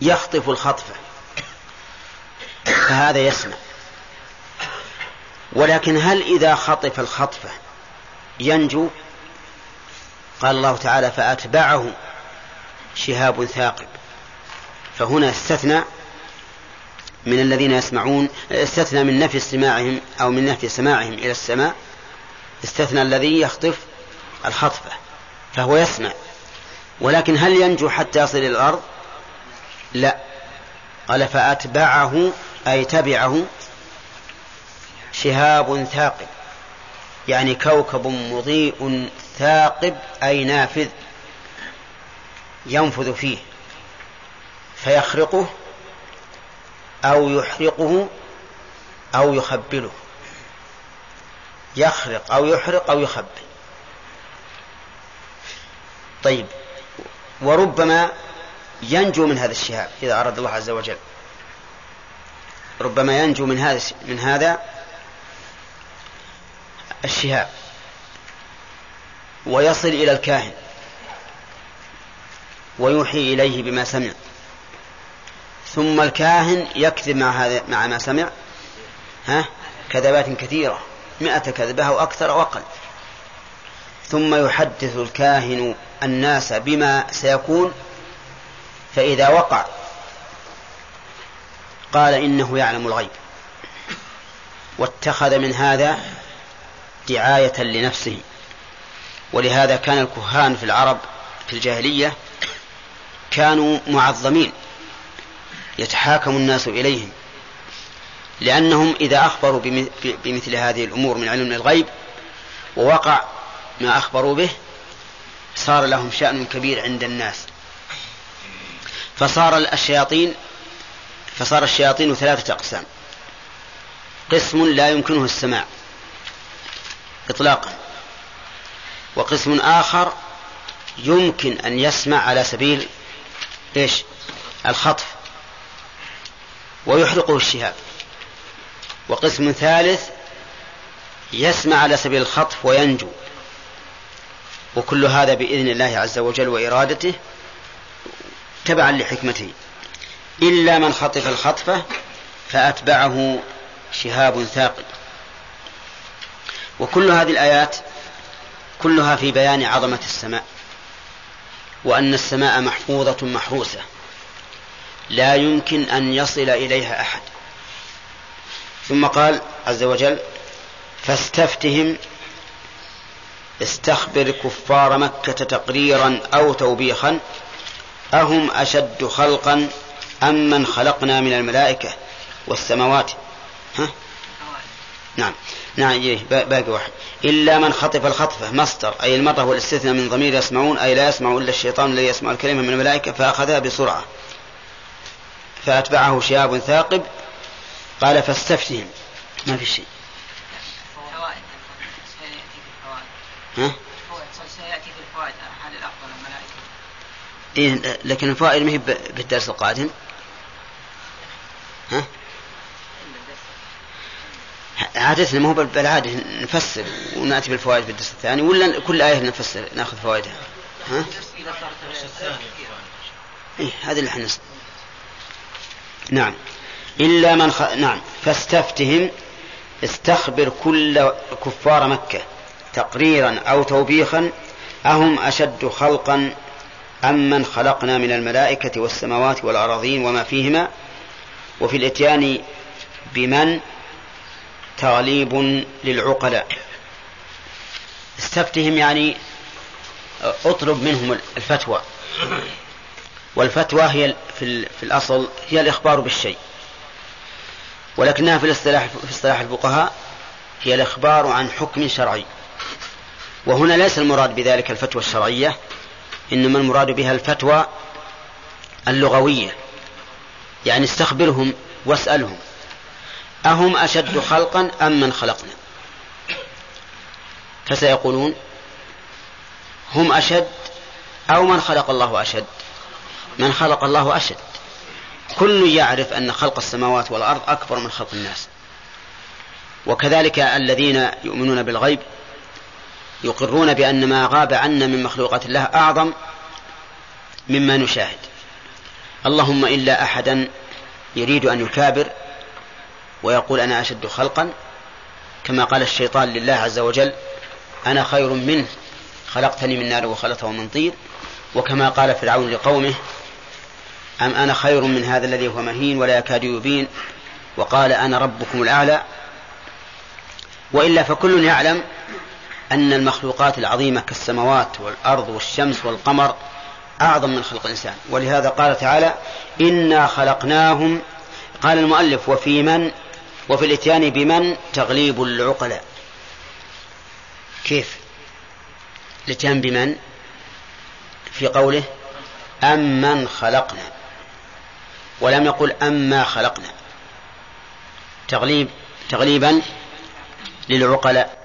[SPEAKER 2] يخطف الخطفة فهذا يسمع. ولكن هل إذا خطف الخطفة ينجو؟ قال الله تعالى فأتبعه شهاب ثاقب. فهنا استثنى من الذين يسمعون استثنى من نفي استماعهم أو من نفي سماعهم إلى السماء استثنى الذي يخطف الخطفة فهو يسمع. ولكن هل ينجو حتى يصل إلى الأرض؟ لا. قال فأتبعه أي تبعه شهاب ثاقب يعني كوكب مضيء ثاقب أي نافذ ينفذ فيه فيخرقه أو يحرقه أو يخبله. يخرق أو يحرق أو يخبل. طيب وربما ينجو من هذا الشهاب إذا أراد الله عز وجل. ربما ينجو من هذا من هذا الشهاب ويصل إلى الكاهن ويوحي إليه بما سمع. ثم الكاهن يكذب مع هذا مع ما سمع. ها؟ كذبات كثيرة. مئة كذبة أو أكثر أو أقل. ثم يحدث الكاهن الناس بما سيكون. فإذا وقع قال إنه يعلم الغيب. واتخذ من هذا دعاية لنفسه. ولهذا كان الكهان في العرب في الجاهلية كانوا معظمين. يتحاكم الناس إليهم. لأنهم إذا أخبروا بمثل هذه الأمور من علم الغيب ووقع ما أخبروا به صار لهم شأن كبير عند الناس. فصار الشياطين فصار الشياطين ثلاثة أقسام. قسم لا يمكنه السماع. إطلاقا. وقسم آخر يمكن أن يسمع على سبيل إيش؟ الخطف ويحرقه الشهاب. وقسم ثالث يسمع على سبيل الخطف وينجو. وكل هذا بإذن الله عز وجل وإرادته تبعا لحكمته. إلا من خطف الخطفة فأتبعه شهاب ثاقب. وكل هذه الآيات كلها في بيان عظمة السماء وأن السماء محفوظة محروسة لا يمكن أن يصل إليها أحد ثم قال عز وجل فاستفتهم استخبر كفار مكة تقريرا أو توبيخا أهم أشد خلقا أم من خلقنا من الملائكة والسماوات ها؟ نعم. نعم باقي واحد. إلا من خطف الخطفة مصدر أي المرة والاستثناء من ضمير يسمعون أي لا يسمع إلا الشيطان الذي يسمع الكلمة من الملائكة فأخذها بسرعة. فأتبعه شهاب ثاقب قال فاستفتهم. ما في شيء. ها؟ الأفضل الملائكة؟ إيه لكن الفوائد ما هي بالدرس القادم. ها؟ عادة ما هو بالعادة نفسر ونأتي بالفوائد في الدرس الثاني ولا كل آية نفسر نأخذ فوائدها؟ ها؟ إيه هذا اللي إحنا نعم. إلا من خ... نعم. فاستفتهم استخبر كل كفار مكة تقريرا أو توبيخا أهم أشد خلقا أم من خلقنا من الملائكة والسماوات والأراضين وما فيهما؟ وفي الإتيان بمن؟ تغليب للعقلاء. استفتهم يعني اطلب منهم الفتوى. والفتوى هي في, في الأصل هي الإخبار بالشيء. ولكنها في الاصطلاح في اصطلاح الفقهاء هي الإخبار عن حكم شرعي. وهنا ليس المراد بذلك الفتوى الشرعية إنما المراد بها الفتوى اللغوية. يعني استخبرهم واسألهم. أهم أشد خلقا أم من خلقنا؟ فسيقولون هم أشد أو من خلق الله أشد؟ من خلق الله أشد. كل يعرف أن خلق السماوات والأرض أكبر من خلق الناس. وكذلك الذين يؤمنون بالغيب يقرون بأن ما غاب عنا من مخلوقات الله أعظم مما نشاهد. اللهم إلا أحدا يريد أن يكابر ويقول أنا أشد خلقا كما قال الشيطان لله عز وجل أنا خير منه خلقتني من نار وخلقته من طين. وكما قال فرعون لقومه أم أنا خير من هذا الذي هو مهين ولا يكاد يبين؟ وقال أنا ربكم الأعلى. وإلا فكل يعلم أن المخلوقات العظيمة كالسماوات والأرض والشمس والقمر أعظم من خلق الإنسان. ولهذا قال تعالى إنا خلقناهم. قال المؤلف وفي من؟ وفي الاتيان بمن؟ تغليب العقلاء. كيف؟ الاتيان بمن؟ في قوله أم من خلقنا. ولم يقل أما خلقنا. تغليب تغليبا للعقلاء.